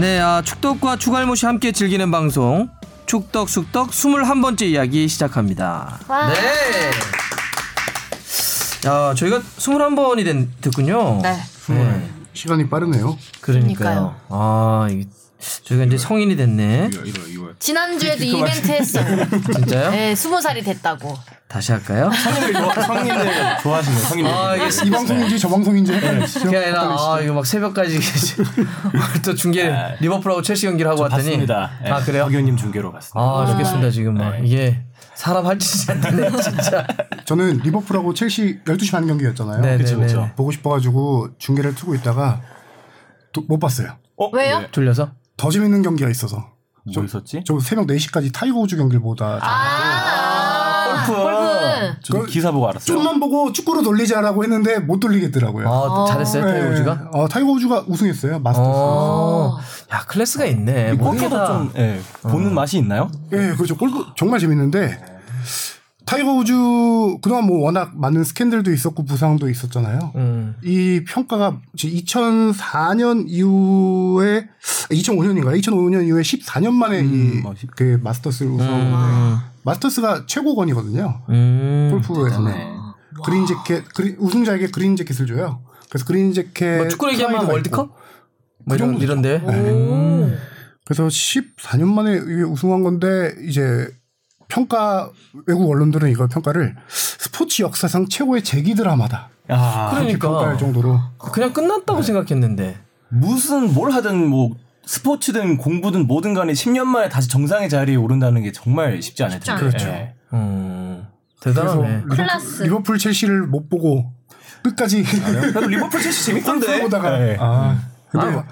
네, 아, 축덕과 추갈못이 함께 즐기는 방송 축덕 숙덕 21번째 이야기 시작합니다. 와. 네. 야, 저희가 21번이 된, 됐군요. 네. 네. 시간이 빠르네요. 그러니까요. 그러니까요. 아, 이게 저희가 이제 성인이 됐네. 지난주에도 이벤트 했어요. 진짜요? 네, 스무 살이 됐다고. 다시 할까요? 성인들 좋아 성인들. 아, 이게 이 방송인지 저 방송인지 헷갈리시죠? 그게 아니라 아 이거 막 새벽까지 또 중계 리버풀하고 첼시 경기를 하고 왔더니 봤습니다. 예, 아 그래요? 박 의원님 중계로 갔습니다. 아 좋겠습니다 지금 막 네. 이게 사람 할 짓이 안 되네 진짜. 저는 리버풀하고 첼시 12시 반 경기였잖아요. 네, 그쵸, 네, 그쵸. 네. 보고 싶어가지고 중계를 틀고 있다가 도- 못 봤어요. 어? 왜요? 네. 졸려서? 더 재밌는 경기가 있어서. 뭐 있었지? 저 새벽 4시까지 타이거 우즈 경기를 보다 아, 골프. 골프. 저 그- 기사 보고 알았어요. 좀만 보고 축구로 돌리자라고 했는데 못 돌리겠더라고요. 아 잘했어요 네. 타이거 우즈가. 어, 타이거 우즈가 우승했어요. 마스터스. 어. 야 클래스가 있네. 다- 좀 예, 보는 맛이 있나요? 예, 그렇죠. 골프 정말 재밌는데 타이거 우즈 그동안 뭐 워낙 많은 스캔들도 있었고 부상도 있었잖아요. 음. 이 평가가 2004년 이후에 2005년인가요? 2005년 이후에 14년 만에 음, 어, 이그 마스터스를 우승한 건데 마스터스가 최고권이거든요. 음. 골프에서는 네. 그린 재킷 그린, 우승자에게 그린 재킷을 줘요. 그래서 그린 재킷 뭐 축구로 얘기하면 월드컵? 뭐 이런. 이런데. 네. 음. 그래서 14년 만에 이게 우승한 건데 이제 평가 외국 언론들은 이걸 평가를 스포츠 역사상 최고의 재기 드라마다 야, 이렇게 그러니까. 평가할 정도로 그냥 끝났다고 생각했는데. 무슨 뭘 하든 뭐 스포츠든 공부든 뭐든 간에 10년 만에 다시 정상의 자리에 오른다는 게 정말 쉽지 않을 텐데. 그렇죠. 예. 음. 대단하네. 리버풀, 클라스. 리버풀 첼시를 못 보고 끝까지 그래도 리버풀 첼시 재밌던데. 보다가 예. 아 근데 아,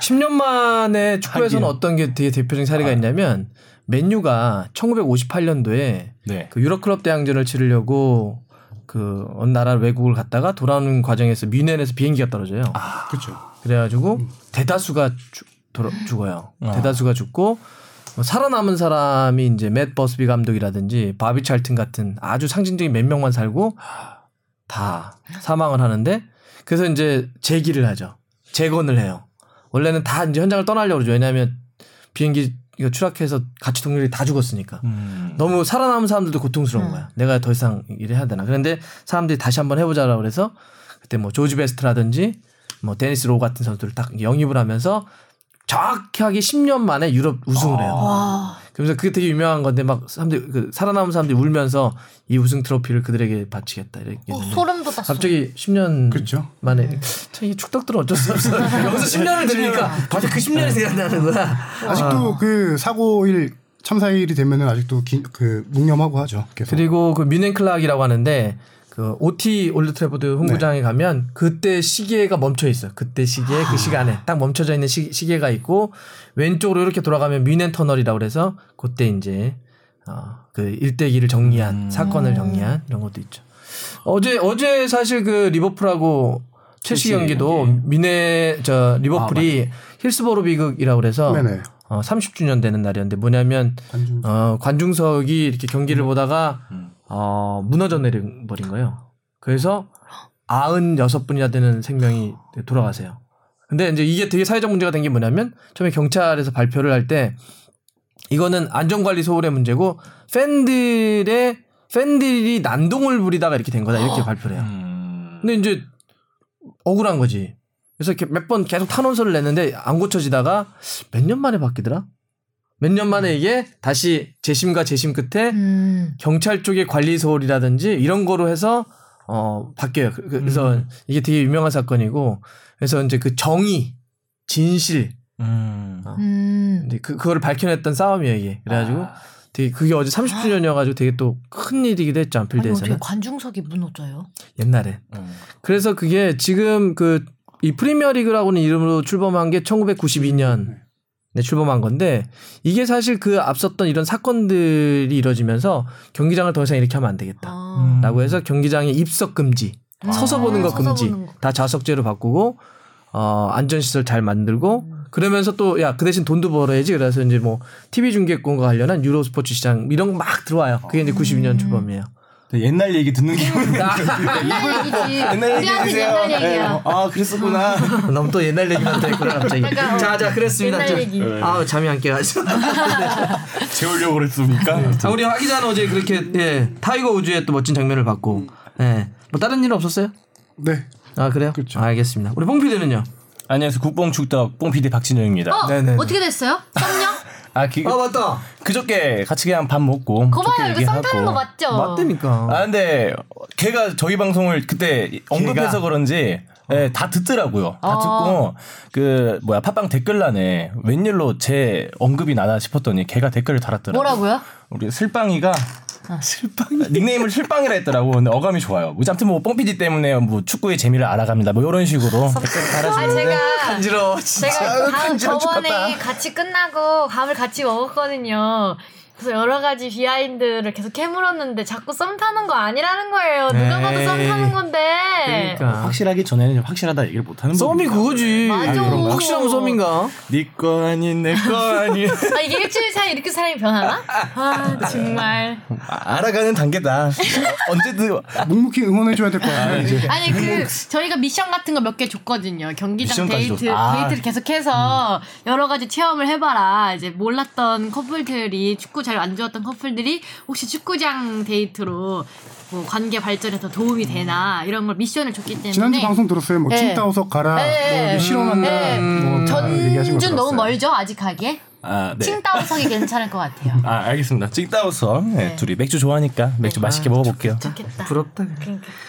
10년 만에 축구에서는 하긴. 어떤 게 되게 대표적인 사례가 있냐면 맨유가 1958년도에 네. 그 유럽 클럽 대항전을 치르려고 그 어느 나라 외국을 갔다가 돌아오는 과정에서 뮌헨에서 비행기가 떨어져요. 그렇죠. 그래가지고 대다수가 죽, 돌아, 죽어요. 아. 대다수가 죽고 뭐 살아남은 사람이 이제 맷 버스비 감독이라든지 바비 찰튼 같은 아주 상징적인 몇 명만 살고 다 사망을 하는데 그래서 이제 재기를 하죠. 재건을 해요. 원래는 다 이제 현장을 떠나려고 그러죠. 왜냐하면 비행기 이거 추락해서 같이 동료들이 다 죽었으니까. 음. 너무 살아남은 사람들도 고통스러운 음. 거야. 내가 더 이상 일을 해야 되나. 그런데 사람들이 다시 한번 해보자라고 그래서 그때 뭐 조지 베스트라든지 뭐 데니스 로우 같은 선수들을 딱 영입을 하면서 정확하게 10년 만에 유럽 우승을 해요. 와. 그러면서 그게 되게 유명한 건데 막 사람들 그 살아남은 사람들이 울면서 이 우승 트로피를 그들에게 바치겠다 이렇게 어, 소름 돋았어. 갑자기 10년 그렇죠. 만에 참 이 축덕들은 어쩔 수 없어. 여기서 10년을 들으니까 바로 그 10년이 생각나는 거야. 아직도 그 사고일 참사일이 되면은 아직도 기, 그 묵념하고 하죠. 계속. 그리고 그 뮌헨 clock이라고 하는데 그 OT 올드 트래포드 홈구장에 가면 그때 시계가 멈춰 있어요. 그때 시계 그 시간에 딱 멈춰져 있는 시, 시계가 있고 왼쪽으로 이렇게 돌아가면 뮌헨 터널이라고 그래서 그때 이제 어, 그 일대기를 정리한 사건을 정리한 이런 것도 있죠. 어제 어제 사실 그 리버풀하고 첼시 경기도 경기. 미네 저 리버풀이 힐스보로 비극이라고 그래서 네네. 어, 30주년 되는 날이었는데 뭐냐면 관중. 어, 관중석이 이렇게 경기를 보다가 음. 어, 무너져 내려버린 거예요. 그래서 96분이나 되는 생명이 돌아가세요. 근데 이제 이게 되게 사회적 문제가 된 게 뭐냐면 처음에 경찰에서 발표를 할 때 이거는 안전관리 소홀의 문제고 팬들의 팬들이 난동을 부리다가 이렇게 된 거다 이렇게 발표를 해요. 음. 근데 이제 억울한 거지. 그래서 이렇게 몇 번 계속 탄원서를 냈는데 안 고쳐지다가 몇 년 만에 바뀌더라? 몇 년 만에 이게 다시 재심과 재심 끝에 음. 경찰 쪽의 관리 소홀이라든지 이런 거로 해서 어 바뀌어요. 그- 그래서 이게 되게 유명한 사건이고 그래서 이제 그 정의, 진실 음. 음. 이제 그 그거를 밝혀냈던 싸움이에요 이게. 그래가지고 아. 되게 그게 어제 30주년이어가지고 되게 또 큰 일이기도 했죠 안필드에서는 관중석이 무너져요? 옛날에. 음. 그래서 그게 지금 그 이 프리미어리그라고는 이름으로 출범한 게 1992년 에 출범한 건데 이게 사실 그 앞섰던 이런 사건들이 이루어지면서 경기장을 더 이상 이렇게 하면 안 되겠다. 아. 라고 해서 경기장에 입석 금지, 서서 보는 거 서서 금지, 보는 거. 다 좌석제로 바꾸고 어 안전 시설 잘 만들고 그러면서 또 야 그 대신 돈도 벌어야지 그래서 이제 뭐 TV 중계권과 관련한 유로 스포츠 시장 이런 거 막 들어와요. 그게 이제 92년 출범이에요. 옛날 얘기 듣는 기분. 옛날 얘기지. 옛날 얘기 우리한테 드세요. 옛날 네. 얘기야. 아 그랬었구나. 너무 또 옛날 얘기만 또 했구나 갑자기. 어, 자, 자, 그랬습니다. 옛날 자, 얘기. 아, 잠이 안 깨가지고. 재우려고 그랬습니까? 아, 우리 화 기자는 어제 그렇게 예, 타이거 우즈의 또 멋진 장면을 봤고, 예, 뭐 다른 일은 없었어요? 네. 아 그래요? 그렇죠. 알겠습니다. 우리 뽕피디는요? 안녕하세요. 국뽕축덕 뽕PD 박진영입니다. 어, 네네네. 어떻게 됐어요? 썸녀? 아, 기, 아 맞다. 그저께 같이 그냥 밥 먹고. 거 좋게 봐요. 이거 썸 타는 얘기하고. 거 맞죠? 맞다니까. 아 근데 걔가 저희 방송을 그때 언급해서 그런지 예, 다 듣더라고요. 다 어. 듣고 그 뭐야 팟빵 댓글란에 웬일로 제 언급이 나나 싶었더니 걔가 댓글을 달았더라고요. 뭐라고요? 우리 슬빵이가 슬빵이 닉네임을 슬빵이라 했더라고. 근데 어감이 좋아요. 뭐 아무튼 뭐 뽕피디 때문에 뭐 축구의 재미를 알아갑니다. 뭐 이런 식으로 댓글 아, 달아주는데 제가 간지러워. 제가 막 간지러워 저번에. 같이 끝나고 밥을 같이 먹었거든요. 그래서 여러 가지 비하인드를 계속 캐물었는데 자꾸 썸 타는 거 아니라는 거예요. 누가 봐도 썸 에이. 타는 건데. 그러니까. 확실하기 전에는 확실하다 얘기를 못 하는 썸이 법입니다. 그거지. 맞아. 그럼 확실하면 썸인가? 네 거 아닌 내 거 아닌 아 이게 일주일 사이 이렇게 사람이 변하나? 아 정말. 아, 알아가는 단계다. 언제든 묵묵히 응원해줘야 될것 같아요. 이제. 아니 그 저희가 미션 같은 거 몇 개 줬거든요. 경기장 데이트 줬- 아. 데이트를 계속해서 여러 가지 체험을 해봐라. 이제 몰랐던 커플들이 축구 잘안 좋았던 커플들이 혹시 축구장 데이트로 뭐 관계 발전에 더 도움이 되나 이런 걸 미션을 줬기 때문에 지난주 방송 들었어요. 뭐 네. 칭따오석 가라. 네. 뭐 실험한다. 네. 뭐 전준 너무. 멀죠 아직 하기에 아, 네. 칭따오석이 괜찮을 것 같아요. 아, 알겠습니다. 칭따오석 네, 네. 둘이 맥주 좋아하니까 맥주 맛있게 먹어볼게요. 좋겠다. 부럽다.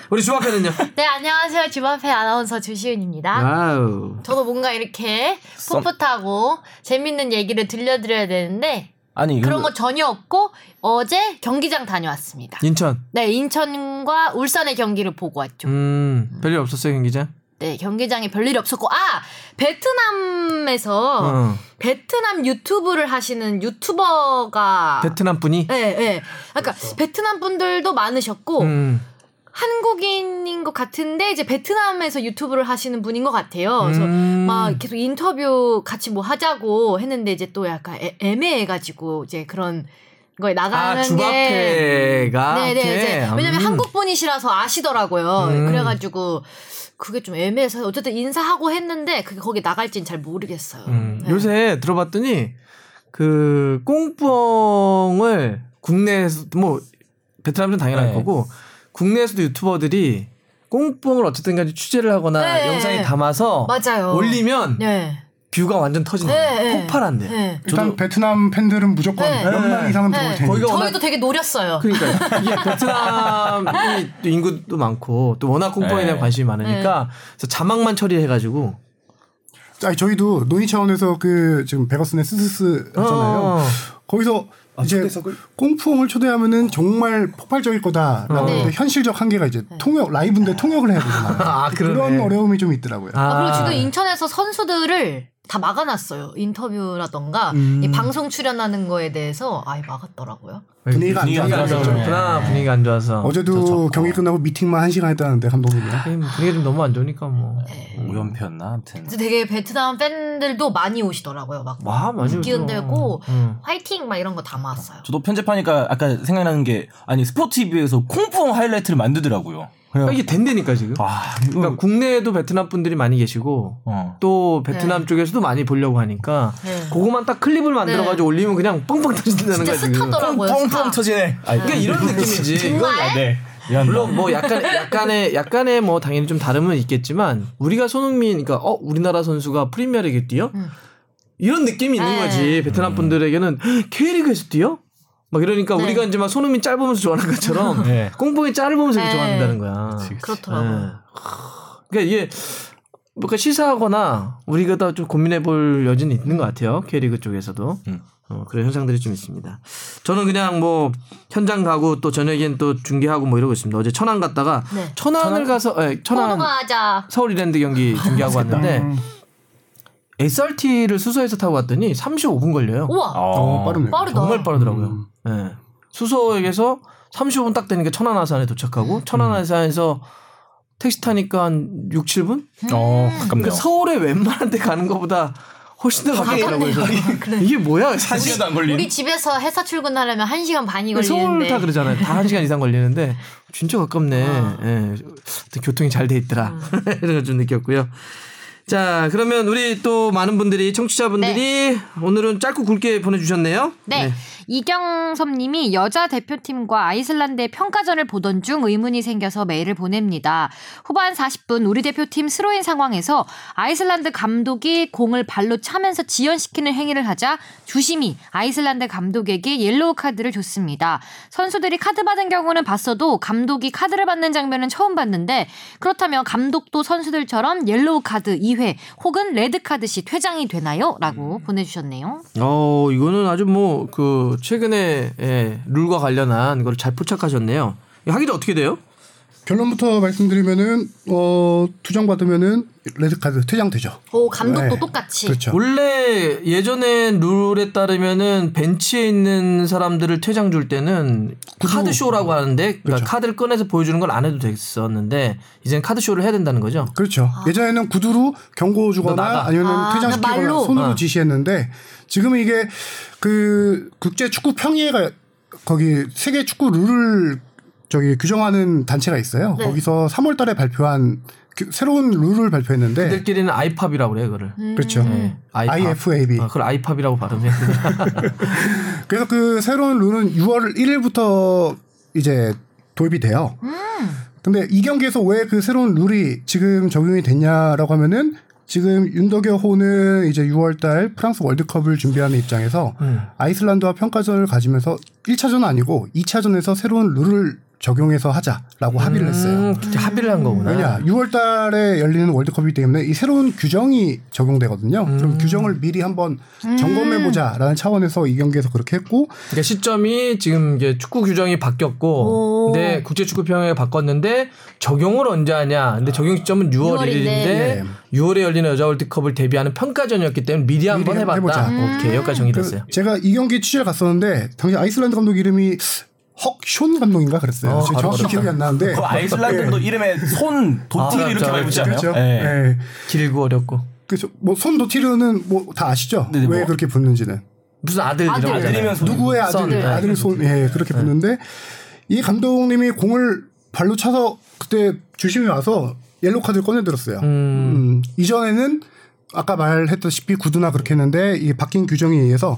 우리 주바페는요? 네 안녕하세요 주바페 아나운서 주시은입니다. 와우. 저도 뭔가 이렇게 풋풋하고 재밌는 얘기를 들려드려야 되는데 아니 그런 거 전혀 없고 어제 경기장 다녀왔습니다. 인천. 네 인천과 울산의 경기를 보고 왔죠. 음, 별일 없었어요 경기장? 네 경기장에 별일이 없었고 아 베트남에서 어. 베트남 유튜브를 하시는 유튜버가 베트남 분이. 네, 네. 그러니까 베트남 분들도 많으셨고 음. 한국인인 것 같은데 이제 베트남에서 유튜브를 하시는 분인 것 같아요. 그래서 음. 막 계속 인터뷰 같이 뭐 하자고 했는데 이제 또 약간 애, 애매해가지고 이제 그런 거에 나가는 아게 주바페가. 네네 이렇게? 이제 왜냐면 음. 한국 분이시라서 아시더라고요. 음. 그래가지고 그게 좀 애매해서 어쨌든 인사하고 했는데 그게 거기 나갈지는 잘 모르겠어요. 음, 네. 요새 들어봤더니 그 꽁뽕을 국내에서 뭐 베트남은 당연할 네. 거고 국내에서도 유튜버들이 꽁뽕을 어쨌든 간에 취재를 하거나 네. 영상에 담아서 맞아요. 올리면 네. 뷰가 완전 터진다. 네, 네. 폭발한대. 네. 일단 베트남 팬들은 무조건 네. 몇만 네. 이상은 네. 들어올 테니. 저희도 워낙- 되게 노렸어요. 그러니까 이게 베트남이 또 인구도 많고 또 워낙 꽁뽕에 네. 대한 관심이 많으니까 그래서 자막만 처리해가지고 아니, 저희도 노이 차원에서 그 지금 베거슨의 스스스 했잖아요. 어. 거기서 이제 꽁푸엉을 초대하면은 정말 폭발적일 거다라는 네. 데 현실적 한계가 이제 통역 라이브인데 통역을 해야 되잖아요. 아. 그런 어려움이 좀 있더라고요. 아, 그리고 지금 아. 인천에서 선수들을 다 막아놨어요. 인터뷰라던가 음. 이 방송 출연하는 거에 대해서 아예 막았더라고요. 분위기가 안 분위기가 안 좋아서 분위기가 안 좋아서 어제도 경기 끝나고 미팅만 한 시간 했다는데 감독님이랑. 게임 분위기가 좀 너무 안 좋으니까 뭐. 우연피였나 아무튼. 그래서 되게 베트남 팬들도 많이 오시더라고요. 막 와 많이. 흔들고 응. 화이팅 막 이런 거 담아왔어요. 저도 편집하니까 아까 생각나는 게 아니 스포츠 TV에서 콩풍 하이라이트를 만들더라고요. 그러니까 이게 된다니까 지금. 와 그러니까 국내에도 베트남 분들이 많이 계시고 어. 또 베트남 네. 쪽에서도 많이 보려고 하니까 네. 그거만 딱 클립을 만들어 가지고 올리면 그냥 뻥뻥 터진다는 진짜 거야 지금. 스타더라고요. 뻥뻥. 터지네. 아, 그러니까 이런 느낌이지. 정말? 아, 네. 미안합니다. 물론 뭐 약간 약간의 약간의 뭐 당연히 좀 다름은 있겠지만 우리가 손흥민 그러니까 어 우리나라 선수가 프리미어리그 뛰어 음. 이런 느낌이 있는 네. 거지 베트남 분들에게는 K리그에서 뛰어 막 이러니까 네. 우리가 이제 막 손흥민 짧으면서 좋아하는 것처럼 네. 꽁뽕이 짧으면서 네. 좋아한다는 거야. 그렇더라고요. 네. 그러니까 이게 뭔가 시사하거나 우리가 더좀 고민해볼 여지는 있는 것 같아요. K리그 쪽에서도. 음. 어, 그런 현상들이 좀 있습니다. 저는 그냥 뭐 현장 가고 또 저녁엔 또 중계하고 뭐 이러고 있습니다. 어제 천안 갔다가 네. 천안을 가서 예, 천안 코너가 하자. 서울 이랜드 경기 중계하고 왔는데 음. SRT를 수소에서 타고 왔더니 35분 걸려요. 우와 어, 빠르네. 빠르다. 정말 빠르더라고요. 음. 예. 수소역에서 35분 딱 되니까 천안 아산에 도착하고 천안 아산에서 택시 타니까 한 6, 7분? 어, 음. 가깝네요. 그 서울에 웬만한 데 가는 것보다 훨씬 더 가깝다고 해서 이게 뭐야? 한 시간도 안 걸리는. 우리 집에서 회사 출근하려면 1시간 반이 서울 걸리는데. 다 그러잖아요. 다한 시간 이상 걸리는데 진짜 가깝네. 예. 하여튼 교통이 잘 돼 있더라. 이런 걸 좀 느꼈고요. 자, 그러면 우리 또 많은 분들이 청취자분들이 오늘은 짧고 굵게 보내 주셨네요. 네. 이경섭 님이 여자 대표팀과 아이슬란드의 평가전을 보던 중 의문이 생겨서 메일을 보냅니다. 후반 40분 우리 대표팀 스로인 상황에서 아이슬란드 감독이 공을 발로 차면서 지연시키는 행위를 하자 주심이 아이슬란드 감독에게 옐로우 카드를 줬습니다. 선수들이 카드 받은 경우는 봤어도 감독이 카드를 받는 장면은 처음 봤는데 그렇다면 감독도 선수들처럼 옐로우 카드 2회 혹은 레드 카드 시 퇴장이 되나요? 라고 보내주셨네요. 어, 이거는 아주 뭐 그 최근에 예, 룰과 관련한 걸 잘 포착하셨네요. 하기도 어떻게 돼요? 결론부터 말씀드리면은 어 투정 받으면은 레드 카드 퇴장되죠. 오 감독도 네. 똑같이. 그렇죠. 원래 예전에 룰에 따르면은 벤치에 있는 사람들을 퇴장 줄 때는 카드 쇼라고 하는데 그러니까 그렇죠. 카드를 꺼내서 보여주는 걸 안 해도 됐었는데 이제는 카드 쇼를 해야 된다는 거죠. 그렇죠. 예전에는 구두로 경고 너 주거나. 아니면 아, 퇴장시키거나? 손으로 어. 지시했는데 지금은 이게 그 국제 축구 평의회가 거기 세계 축구 룰을 저기 규정하는 단체가 있어요. 네. 거기서 3월 달에 발표한 그 새로운 룰을 발표했는데 그들끼리는 아이팝이라고 그래요, 그거를. 그렇죠. 네, 아이팝. IFAB. 아, 그걸 아이팝이라고 발음해요. 그래서 그 새로운 룰은 6월 1일부터 이제 도입이 돼요. 근데 이 경기에서 왜 그 새로운 룰이 지금 적용이 됐냐라고 하면은 지금 윤덕여 호는 이제 6월달 프랑스 월드컵을 준비하는 입장에서 음. 아이슬란드와 평가전을 가지면서 1차전은 아니고 2차전에서 새로운 룰을 적용해서 하자라고 합의를 했어요. 음, 합의를 한 거구나. 왜냐 6월달에 열리는 월드컵이기 때문에 이 새로운 규정이 적용되거든요. 음. 그럼 규정을 미리 한번 점검해 보자라는 차원에서 이 경기에서 그렇게 했고 그러니까 시점이 지금 이제 축구 규정이 바뀌었고, 오. 근데 국제 축구 평에 바꿨는데 적용을 언제 하냐? 근데 적용 시점은 6월 1일인데 네. 6월에 열리는 여자 월드컵을 대비하는 평가전이었기 때문에 미리 한번 미리 해봤다. 해보자. 오케이 여기까지 정리됐어요. 그 제가 이 경기 취재를 갔었는데 당시 아이슬란드 감독 이름이 헉숀 감독인가 그랬어요. 어, 바로 정확히. 기억이 안 나는데 그 아이슬란드도 이름에 손 도티를 아, 이렇게 그렇죠. 많이 붙지 않아요? 그렇죠. 예. 네. 길고 어렵고 그래서 뭐손 도티르는 뭐 다 아시죠? 네네, 왜 뭐. 그렇게 붙는지는 무슨 아들 아들. 아들이면 손. 누구의 아들 선. 네. 아들 손 예, 그렇게 붙는데 이 감독님이 공을 발로 차서 그때 주심이 와서 옐로 카드를 꺼내 들었어요. 음. 음, 이전에는 아까 말했다시피 구두나 그렇게 했는데 이 바뀐 규정에 의해서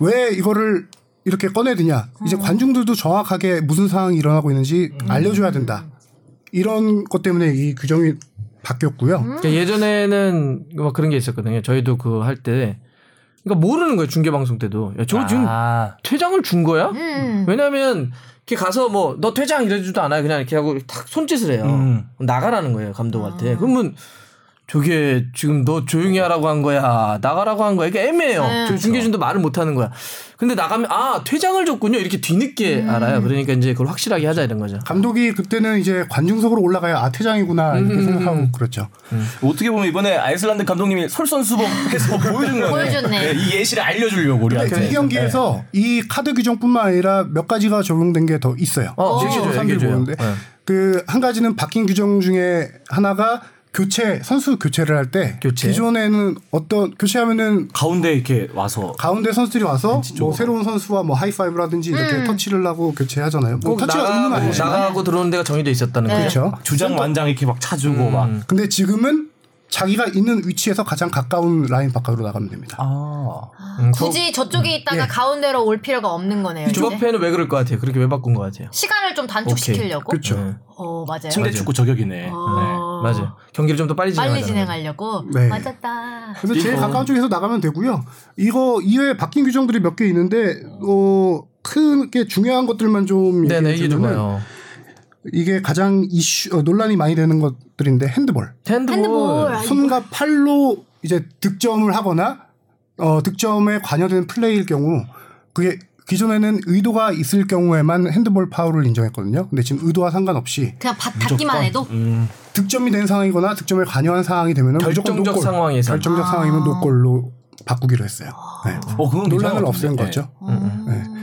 왜 이거를 이렇게 꺼내드냐 이제 관중들도 정확하게 무슨 상황이 일어나고 있는지 알려줘야 된다 이런 것 때문에 이 규정이 바뀌었고요. 그러니까 예전에는 막 그런 게 있었거든요. 저희도 그 할 때 그러니까 모르는 거예요. 중계 방송 때도. 야, 저거 지금 아. 퇴장을 준 거야? 음. 왜냐면 이렇게 가서 뭐 너 퇴장 이러지도 않아요. 그냥 이렇게 하고 탁 손짓을 해요. 음. 나가라는 거예요 감독한테. 그러면 저게 지금 너 조용히 하라고 한 거야 나가라고 한 거야 이게 애매해요. 네. 저 중계진도 말을 못 하는 거야. 근데 나가면 아 퇴장을 줬군요 이렇게 뒤늦게 알아요. 그러니까 이제 그걸 확실하게 하자 이런 거죠. 감독이 그때는 이제 관중석으로 올라가야 아 퇴장이구나 이렇게 생각하고 그렇죠. 어떻게 보면 이번에 아이슬란드 감독님이 솔선수범해서 보여준 거네. 보여줬네. 예, 이 예시를 알려주려고 우리한테. 근데 이 경기에서 이 카드 규정뿐만 아니라 몇 가지가 적용된 게 더 있어요. 어, 얘기해줘요, 얘기해줘요. 보는데 네. 그한 가지는 바뀐 규정 중에 하나가 교체 선수 교체를 할 때 교체. 기존에는 어떤 교체하면은 가운데 이렇게 와서 가운데 선수들이 와서 뭐. 새로운 선수와 뭐 하이파이브라든지 이렇게 음. 터치를 하고 교체하잖아요. 뭐꼭 터치가 나가, 의무는 아니지만 나가고 들어오는 데가 정해져 있었다는 거죠. 그렇죠. 막 주장 완장 이렇게 막 차주고 막. 근데 지금은 자기가 있는 위치에서 가장 가까운 라인 바깥으로 나가면 됩니다. 아. 음, 굳이 저 쪽에 있다가 예. 가운데로 올 필요가 없는 거네요. 앞에는 왜 그럴 것 같아요? 그렇게 왜 바꾼 것 같아요? 시간을 좀 단축시키려고. 그렇죠. 네. 어 맞아요. 침대 축구 저격이네. 어. 맞아요. 경기를 좀 더 빨리 진행하자. 빨리 진행하려고. 네. 맞았다. 그래서 제일 이거- 가까운 쪽에서 나가면 되고요. 이거 이외에 바뀐 규정들이 몇 개 있는데 어 크게 중요한 것들만 좀 네네 얘기해 좋아요. 이게 가장 이슈 어, 논란이 많이 되는 것들인데 핸드볼. 핸드볼. 핸드볼. 아, 손과 팔로 이제 득점을 하거나 어 득점에 관여되는 플레이일 경우 그게 기존에는 의도가 있을 경우에만 핸드볼 파울을 인정했거든요. 근데 지금 의도와 상관없이 그냥 받, 받기만 해도. 음. 득점이 된 상황이거나 득점에 관여한 상황이 무조건 결정적 노골. 상황에서. 결정적 아. 상황이면 노골로 바꾸기로 했어요. 네. 어, 그건 논란을 없앤 같은데. 거죠. 음. 네.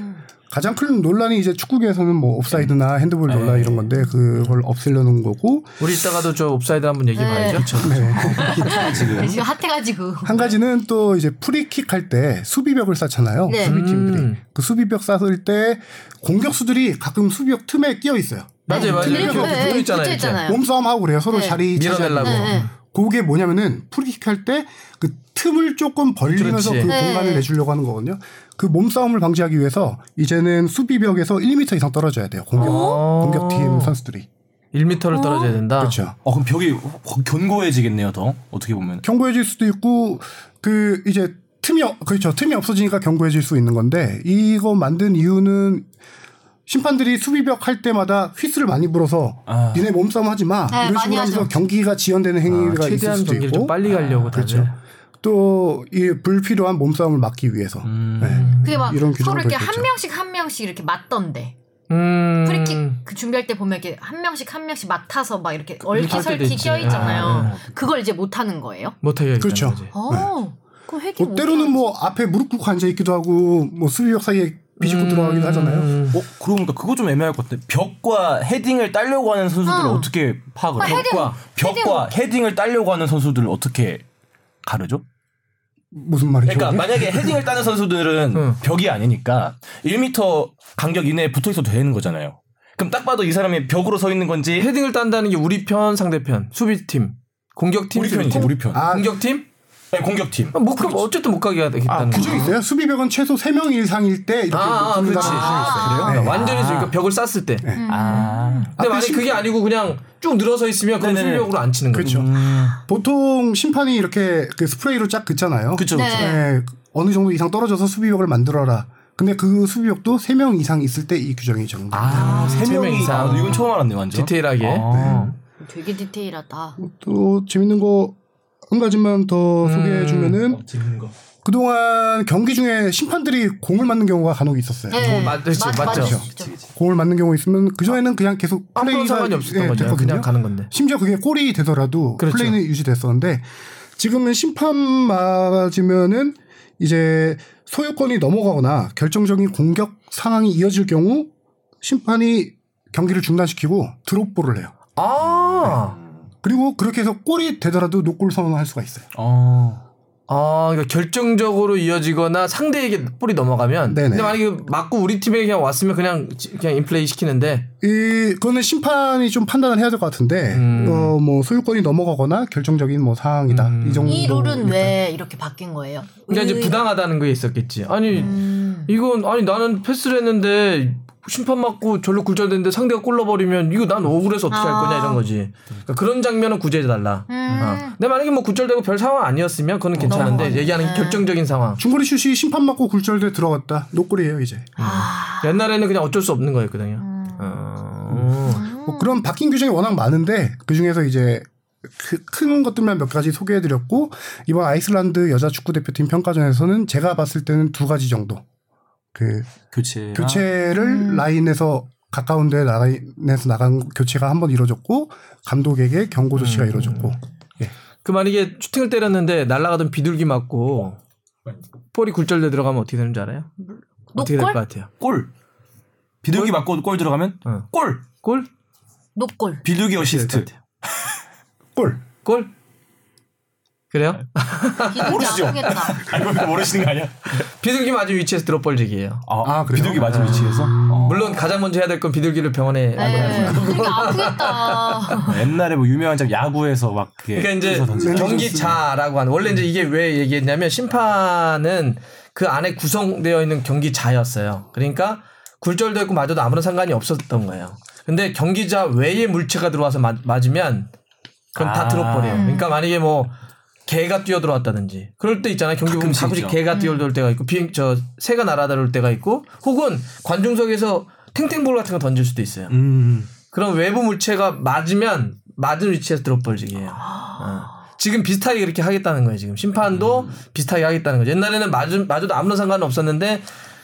가장 큰 논란이 이제 축구계에서는 뭐 옵사이드나 핸드볼 네. 논란 이런 건데 그걸 없애려는 거고 우리 이따가도 저 옵사이드 한번 얘기해 네. 봐야죠. 네. 지금 지금 핫해가지고. 한 가지는 또 이제 프리킥 할 때 수비벽을 쌓잖아요. 네. 수비팀들이 음. 그 수비벽 쌓을 때 공격수들이 가끔 수비벽 틈에 끼어 있어요. 맞아요, 맞아요. 네, 이렇게 네, 붙어 있잖아요. 이렇게. 몸싸움 하고 그래요. 서로 네. 자리 밀어내려고. 네, 네. 그게 뭐냐면은 프리킥 할 때 그 틈을 조금 벌리면서 그렇지. 그 네. 공간을 내주려고 하는 거거든요. 그 몸싸움을 방지하기 위해서 이제는 수비벽에서 1m 이상 떨어져야 돼요. 공격 어. 공격 팀 선수들이 1m를 떨어져야 된다. 그렇죠. 어 그럼 벽이 견고해지겠네요 더 어떻게 보면 견고해질 수도 있고 그 이제 틈이 없- 그렇죠 틈이 없어지니까 견고해질 수 있는 건데 이거 만든 이유는 심판들이 수비벽 할 때마다 휘슬을 많이 불어서 아. 니네 몸싸움 하지 마 네, 이런 식으로 하면서 하죠. 경기가 지연되는 아, 행위가 있을 최대한 수도 경기를 좀 있고 빨리 가려고 다들. 그렇죠. 또 이 불필요한 몸싸움을 막기 위해서 음. 네. 그게 막 이런 서로 이렇게. 한 명씩 한 명씩 이렇게 맞던데. 음. 프리킥 그 준비할 때 보면 이렇게 한 명씩 한 명씩 맡아서 막 이렇게 얼기설기. 껴 있잖아요. 아, 그걸 이제 못 하는 거예요? 못 하게 하겠다는 그렇죠. 거지. 어. 그 해결 뭐 때로는 뭐 앞에 무릎 꿇고 앉아 있기도 하고 뭐 수비벽 사이에 비집고 들어가기도 하잖아요. 음. 어 그러고 보니까 그거 좀 애매할 것 같아 벽과 헤딩을 따려고 하는 선수들을 어. 어떻게 파악을 아, 해요? 헤딩, 벽과 벽과 헤딩을 따려고 하는 선수들을 어떻게 가르죠? 무슨 말이죠? 그러니까? 만약에 헤딩을 따는 선수들은 응. 벽이 아니니까 1m 간격 이내에 붙어 있어도 되는 거잖아요. 그럼 딱 봐도 이 사람이 벽으로 서 있는 건지 헤딩을 딴다는 게 우리 편 상대편 수비팀 공격팀 우리 편이지? 우리 편. 아, 공격팀 네, 공격팀. 아, 못 가, 어쨌든 못 가게 하겠다는 아. 규정이 있어요? 수비벽은 최소 3명 이상일 때 이렇게 아, 아, 붙는다는 그렇지. 규정이 있어요. 그러니까 네. 완전히 아. 그러니까 벽을 쌌을 때. 아. 근데 만약 심- 그게 아니고 그냥 쭉 늘어서 있으면 그건 네네네. 수비벽으로 안 치는 거죠. 그렇죠. 음. 보통 심판이 이렇게 그 스프레이로 쫙 긋잖아요. 그쵸 그쵸. 네. 네, 어느 정도 이상 떨어져서 수비벽을 만들어라. 근데 그 수비벽도 3명 이상 있을 때 이 규정이 적용됩니다. 아, 세세 명이 명 이상. 아, 이건 처음 알았네 완전. 디테일하게. 아. 되게 디테일하다. 또 재밌는 거 한 가지만 더 소개해 주면은 거. 그동안 경기 중에 심판들이 공을 맞는 경우가 간혹 있었어요. 네. 맞- 그치, 맞죠. 맞죠. 공을 맞는 경우 있으면 그 전에는 그냥 계속 아무런 플레이가 상관이 없었던 예, 거죠. 됐거든요. 그냥 가는 건데. 심지어 그게 골이 되더라도 그렇죠. 플레이는 유지됐었는데 지금은 심판 맞으면은 이제 소유권이 넘어가거나 결정적인 공격 상황이 이어질 경우 심판이 경기를 중단시키고 드롭볼을 해요. 아. 그리고 그렇게 해서 골이 되더라도 노골 선언할 수가 있어요. 어. 아, 그러니까 결정적으로 이어지거나 상대에게 볼이 넘어가면. 네네. 근데 만약에 맞고 우리 팀에 그냥 왔으면 그냥 지- 그냥 인플레이 시키는데. 이 그거는 심판이 좀 판단을 해야 될 것 같은데 음. 어뭐 소유권이 넘어가거나 결정적인 뭐 상황이다 음. 이 정도. 이 룰은 왜 이렇게 바뀐 거예요? 그러니까 이제 의- 부당하다는 게 있었겠지. 아니 음. 이건 아니 나는 패스를 했는데 심판 맞고 절로 굴절됐는데 상대가 골 넣어버리면 이거 난 억울해서 어떻게 할 거냐 아. 이런 거지. 그러니까 그런 장면은 구제해 달라. 음. 어. 근데 만약에 뭐 굴절되고 별 상황 아니었으면 그건 괜찮은데 넘어가네. 얘기하는 게 결정적인 상황. 중거리 슛이 심판 맞고 굴절돼 들어갔다 노골이에요 이제. 아. 옛날에는 그냥 어쩔 수 없는 거였거든요. 음. 어. 뭐 그런 바뀐 규정이 워낙 많은데 그 중에서 이제 그 큰 것들만 몇 가지 소개해드렸고 이번 아이슬란드 여자 축구 대표팀 평가전에서는 제가 봤을 때는 두 가지 정도 그 교체. 교체를 라인에서 가까운 데 라인에서 나간 교체가 한 번 이루어졌고 감독에게 경고 조치가 이루어졌고 예. 그 만약에 슈팅을 때렸는데 날아가던 비둘기 맞고 볼이 굴절돼 들어가면 어떻게 되는 줄 알아요? 어떻게 될것 노골? 같아요? 골. 비둘기 맞고 골 들어가면 어. 골. 골? 노골. 비둘기 어시스트. 골 골? 그래요? 비둘기 모르시죠? 알고 모르시는 거 아니야? 비둘기 맞은 위치에서 드롭볼 재개예요. 아, 아, 그래요? 비둘기 맞은 위치에서. 어. 물론 가장 먼저 해야 될 건 비둘기를 병원에 네. 비둘기 아프겠다. 옛날에 뭐 유명한 작 야구에서 막 그게 그러니까 이제 경기자라고 하는 원래 이제 이게 왜 얘기했냐면 심판은 그 안에 구성되어 있는 경기자였어요. 그러니까 굴절되고 맞아도 아무런 상관이 없었던 거예요. 근데 경기자 외에 물체가 들어와서 맞, 맞으면 그럼 다 아. 들어버려요. 그러니까 만약에 뭐 개가 뛰어들어왔다든지 그럴 때 있잖아요. 경기 보면 가끔씩 가끔씩 있죠. 개가 뛰어들 때가 있고 비행 저 새가 날아다닐 때가 있고 혹은 관중석에서 탱탱볼 같은 거 던질 수도 있어요. 음. 그럼 외부 물체가 맞으면 맞은 위치에서 드롭벌직이에요. 어. 지금 비슷하게 그렇게 하겠다는 거예요. 지금 심판도 비슷하게 하겠다는 거죠. 옛날에는 맞은 맞아도 아무런 상관은 없었는데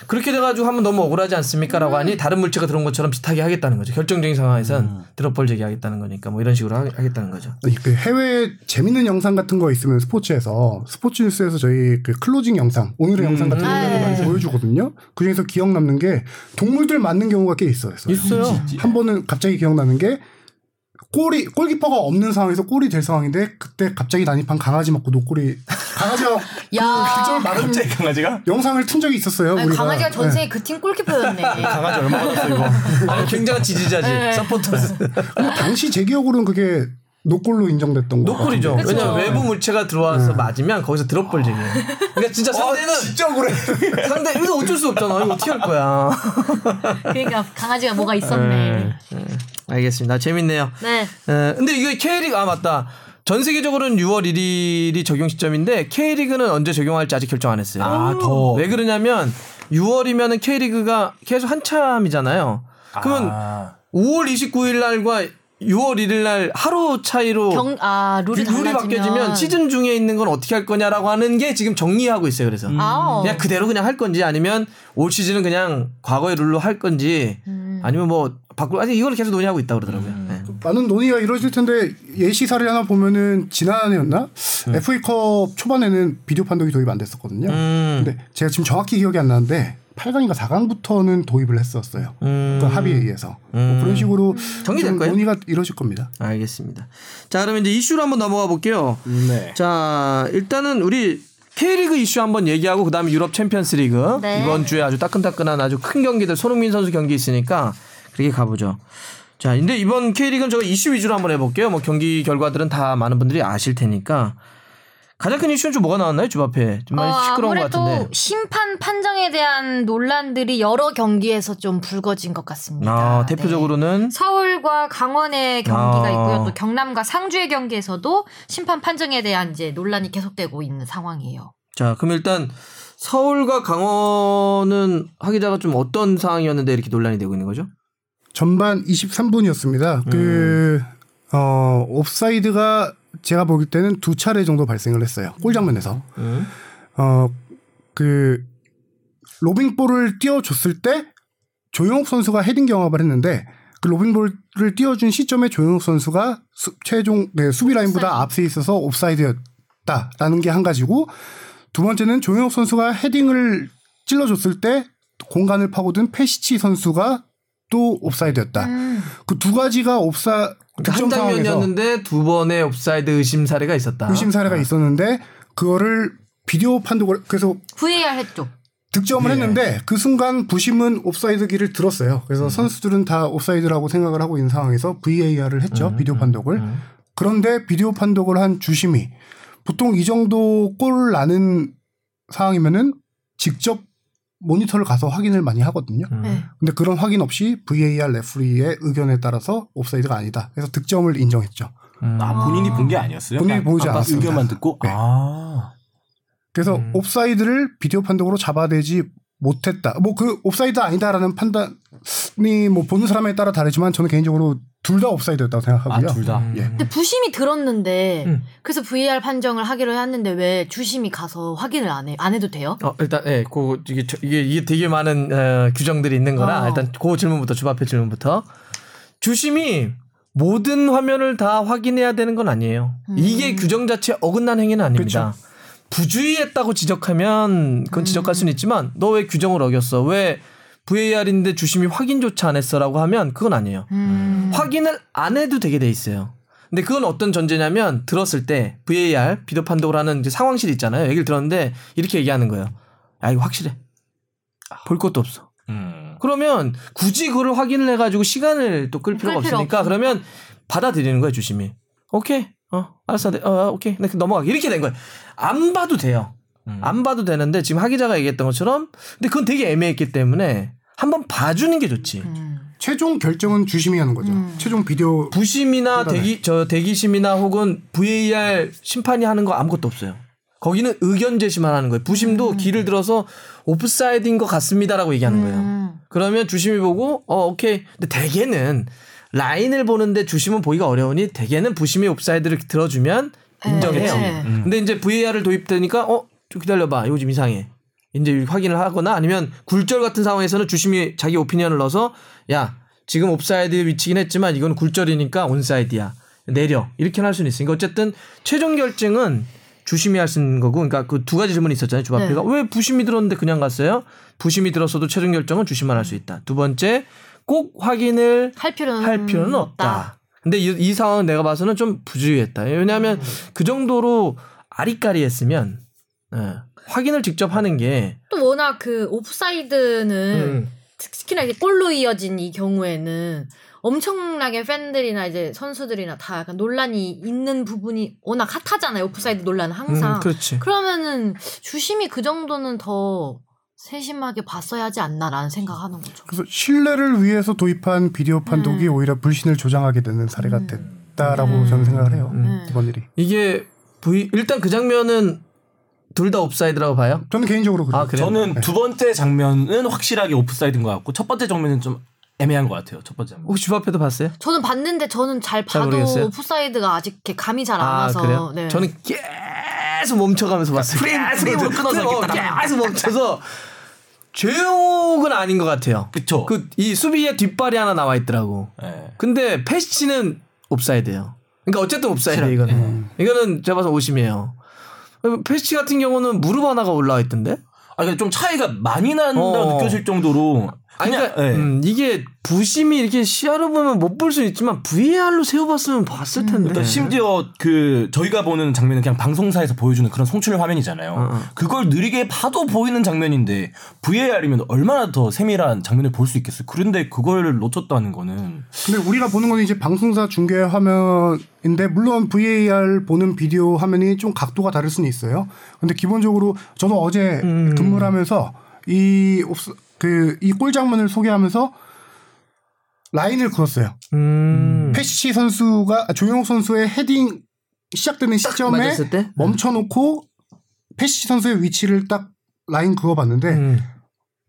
그렇게 돼가지고 하면 너무 억울하지 않습니까라고 하니 다른 물체가 들어온 것처럼 비슷하게 하겠다는 거죠. 결정적인 상황에선 드롭볼 재개하겠다는 거니까 뭐 이런 식으로 하, 하겠다는 거죠. 그 해외 재밌는 영상 같은 거 있으면 스포츠에서 스포츠 뉴스에서 저희 그 closing 영상 오늘의 영상 같은 거 아, 많이 네. 보여주거든요. 그 중에서 기억 남는 게 동물들 맞는 경우가 꽤 있어요. 있어요. 한 번은 갑자기 기억나는 게 골이 골키퍼가 없는 상황에서 골이 될 상황인데 그때 갑자기 난입한 강아지 맞고 노골이 강아지가 야. 그절 마른 갑자기 강아지가 영상을 튼 적이 있었어요. 아니, 우리가. 강아지가 네. 전생에 그 팀 골키퍼였네. 강아지 얼마나 컸어 이거. 아니, 굉장한 지지자지. 네. 서포터스. 근데 당시 제 기억으로는 그게 노골로 인정됐던 거. 노골이죠. 왜냐면 외부 물체가 들어와서 맞으면 거기서 드롭볼 재개예요. 그러니까 진짜 상대는 진짜 그래. 상대 이거 어쩔 수 없잖아. 이거 어떻게 할 거야. 그러니까 강아지가 뭐가 있었네. 네, 알겠습니다. 재밌네요. 네. 에, 근데 이게 K리그 아 맞다. 전 세계적으로는 6월 1일이 적용 시점인데 K리그는 언제 적용할지 아직 결정 안 했어요. 아, 더. 왜 그러냐면 6월이면은 K리그가 계속 한참이잖아요. 그러면 아. 5월 29일 날과 6월 1일 날 하루 차이로 경, 아, 룰이 룰이. 바뀌어지면 시즌 중에 있는 건 어떻게 할 거냐라고 하는 게 지금 정리하고 있어요. 그래서 아, 그냥 그대로 그냥 할 건지 아니면 올 시즌은 그냥 과거의 룰로 할 건지 음. 아니면 뭐 바꿀 아니 이걸 계속 논의하고 있다 그러더라고요. 네. 많은 논의가 이루어질 텐데 예시 사례 하나 보면은 지난해였나 FA컵 초반에는 비디오 판독이 도입 안 됐었거든요. 음. 근데 제가 지금 정확히 기억이 안 나는데 8강인가 4강부터는 도입을 했었어요. 음. 그 합의에 의해서 뭐 그런 식으로 정리될 좀 거예요? 논의가 이루어질 겁니다. 알겠습니다. 자, 그러면 이제 이슈로 한번 넘어가 볼게요. 네. 자, 일단은 우리 K리그 이슈 한번 얘기하고 그다음에 유럽 챔피언스 리그 네. 이번 주에 아주 따끈따끈한 아주 큰 경기들 손흥민 선수 경기 있으니까 그렇게 가보죠. 자, 근데 이번 K리그는 제가 이슈 위주로 한번 해볼게요. 뭐 경기 결과들은 다 많은 분들이 아실 테니까 가장 큰 이슈는 좀 뭐가 나왔나요, 주 앞에? 좀 많이 어, 시끄러운 것 아무래도 같은데. 심판 판정에 대한 논란들이 여러 경기에서 좀 불거진 것 같습니다. 아, 네. 대표적으로는 서울과 강원의 경기가 아. 있고요. 또 경남과 상주의 경기에서도 심판 판정에 대한 이제 논란이 계속되고 있는 상황이에요. 자, 그럼 일단 서울과 강원은 하 기자가 좀 어떤 상황이었는데 이렇게 논란이 되고 있는 거죠? 전반 23분이었습니다. 음. 그, 어, 옵사이드가 제가 보기 때는 두 차례 정도 발생을 했어요. 골 장면에서. 음. 어, 그, 로빙볼을 띄워줬을 때 조용욱 선수가 헤딩 경합을 했는데 그 로빙볼을 띄워준 시점에 조용욱 선수가 수, 최종 네, 수비 라인보다. 앞서 있어서 옵사이드였다라는 게 한 가지고 두 번째는 조용욱 선수가 헤딩을 찔러줬을 때 공간을 파고든 페시치 선수가 또 옵사이드였다. 음. 그 두 가지가 옵사 그러니까 한 장면이었는데 두 번의 옵사이드 의심 사례가 있었다. 의심 사례가 있었는데 그거를 비디오 판독을 그래서 VAR 했죠. 득점을 예. 했는데 그 순간 부심은 옵사이드기를 들었어요. 그래서 선수들은 다 옵사이드라고 생각을 하고 있는 상황에서 VAR을 했죠. 비디오 판독을. 그런데 비디오 판독을 한 주심이 보통 이 정도 골 나는 상황이면은 직접 모니터를 가서 확인을 많이 하거든요. 음. 네. 근데 그런 확인 없이 VAR referee의 의견에 따라서 옵사이드가 아니다. 그래서 득점을 인정했죠. 음. 아 본인이 본 게 아니었어요? 본인이 그냥 보지 아까 않았습니다. 의견만 듣고. 네. 아. 그래서 음. 옵사이드를 비디오 판독으로 잡아내지 못했다. 뭐 그 옵사이드 아니다라는 판단이 뭐 보는 사람에 따라 다르지만 저는 개인적으로 둘 다 옵사이드였다고 생각하고요. 아, 둘 다. 예. 근데 부심이 들었는데 음. 그래서 VAR 판정을 하기로 했는데 왜 주심이 가서 확인을 안 해? 안 해도 돼요? 어, 일단 예, 그 이게 저- 이게 이게 되게 많은 어, 규정들이 있는 거라 어. 일단 그 질문부터 주바페 질문부터 주심이 모든 화면을 다 확인해야 되는 건 아니에요. 음. 이게 규정 자체 어긋난 행위는 아닙니다. 부주의했다고 지적하면 그건 지적할 수는 있지만 너 왜 규정을 어겼어? 왜 VAR인데 주심이 확인조차 안 했어라고 하면 그건 아니에요. 음. 확인을 안 해도 되게 돼 있어요. 근데 그건 어떤 전제냐면 들었을 때 VAR 비디오 판독을 하는 이제 상황실 있잖아요. 얘기를 들었는데 이렇게 얘기하는 거예요. 야 이거 확실해. 볼 것도 없어. 음. 그러면 굳이 그걸 확인을 해가지고 시간을 또 끌 필요가 끌 필요 없으니까 없으니까. 그러면 받아들이는 거예요 주심이. 오케이. 어 알았어. 네, 어 오케이. 나 넘어가게 이렇게 된 거예요. 안 봐도 돼요. 음. 안 봐도 되는데 지금 하 기자가 얘기했던 것처럼 근데 그건 되게 애매했기 때문에 한번 봐주는 게 좋지. 음. 최종 결정은 주심이 하는 거죠. 음. 최종 비디오 부심이나. 대기 저 대기심이나 혹은 VAR 심판이 하는 거 아무것도 없어요. 거기는 의견 제시만 하는 거예요. 부심도 기를 들어서 오프사이드인 것 같습니다라고 얘기하는 거예요. 음. 그러면 주심이 보고 어 오케이. 근데 대개는 라인을 보는데 주심은 보기가 어려우니 대개는 부심이 옵사이드를 들어주면 인정해요. 네. 근데 이제 VAR을 도입되니까 어 좀 기다려봐. 이거 좀 이상해. 이제 확인을 하거나 아니면 굴절 같은 상황에서는 주심이 자기 opinion을 넣어서 야 지금 옵사이드 위치긴 했지만 이건 굴절이니까 온사이드야 내려 이렇게 할 수는 있으니까 어쨌든 최종 결정은 주심이 할 수 있는 거고 그러니까 그 두 가지 질문이 있었잖아요 주바페가 왜 부심이 들었는데 그냥 갔어요 부심이 들었어도 최종 결정은 주심만 할 수 있다 두 번째 꼭 확인을 할 필요는 할 필요는 없다. 근데 이, 이 상황은 내가 봐서는 좀 부주의했다. 왜냐하면 그 정도로 아리까리했으면 예, 확인을 직접 하는 게 또 워낙 그 오프사이드는 음, 특히나 이제 골로 이어진 이 경우에는 엄청나게 팬들이나 이제 선수들이나 다 약간 논란이 있는 부분이 워낙 핫하잖아요. 오프사이드 논란은 항상. 음, 그렇지. 그러면은 주심이 그 정도는 더 세심하게 봤어야 하지 않나라는 생각하는 거죠. 그래서 신뢰를 위해서 도입한 비디오 판독이 음. 오히려 불신을 조장하게 되는 사례가 음. 됐다라고 음. 저는 생각을 해요. 음. 이번 일이. 이게 V 일단 그 장면은 둘 다 옵사이드라고 봐요. 저는 개인적으로 그래요. 아 그래요? 저는 두 번째 장면은 확실하게 오프사이드인 것 같고 첫 번째 장면은 좀 애매한 것 같아요. 첫 번째 장면. 혹시 주바페도 봤어요? 저는 봤는데 저는 잘 잘 봐도 모르겠어요? 오프사이드가 아직 이렇게 감이 잘 안 아 와서. 그래요? 네. 저는 계속 멈춰가면서 봤어요. 프레임, 프레임을 끊어서 끊어, 이렇게. 계속 멈춰서 죄옥은 아닌 것 같아요. 그쵸. 그이 수비에 뒷발이 하나 나와 있더라고. 예. 근데 패시는 옵사이드예요. 그러니까 어쨌든 옵사이드 이거는. 이거는 제가 봐서 오심이에요. 패시 같은 경우는 무릎 하나가 올라와 있던데. 아, 그러니까 좀 차이가 많이 난다 고 어. 느껴질 정도로. 아니, 그러니까 예. 음, 이게 부심이 이렇게 시야로 보면 못 볼 수 있지만 VAR로 세워봤으면 봤을 텐데. 그러니까 심지어 그 저희가 보는 장면은 그냥 방송사에서 보여주는 그런 송출 화면이잖아요. 어, 어. 그걸 느리게 봐도 보이는 장면인데 VAR이면 얼마나 더 세밀한 장면을 볼 수 있겠어요. 그런데 그걸 놓쳤다는 거는 근데 우리가 보는 건 이제 방송사 중계 화면인데 물론 VAR 보는 비디오 화면이 좀 각도가 다를 수는 있어요. 근데 기본적으로 저도 어제 음. 근무를 하면서 이 그 이 골 장면을 소개하면서 라인을 그었어요. 음. 페시치 선수가 아, 조영욱 선수의 헤딩 시작되는 시점에 때? 멈춰놓고 페시치 선수의 위치를 딱 라인 그어봤는데 음.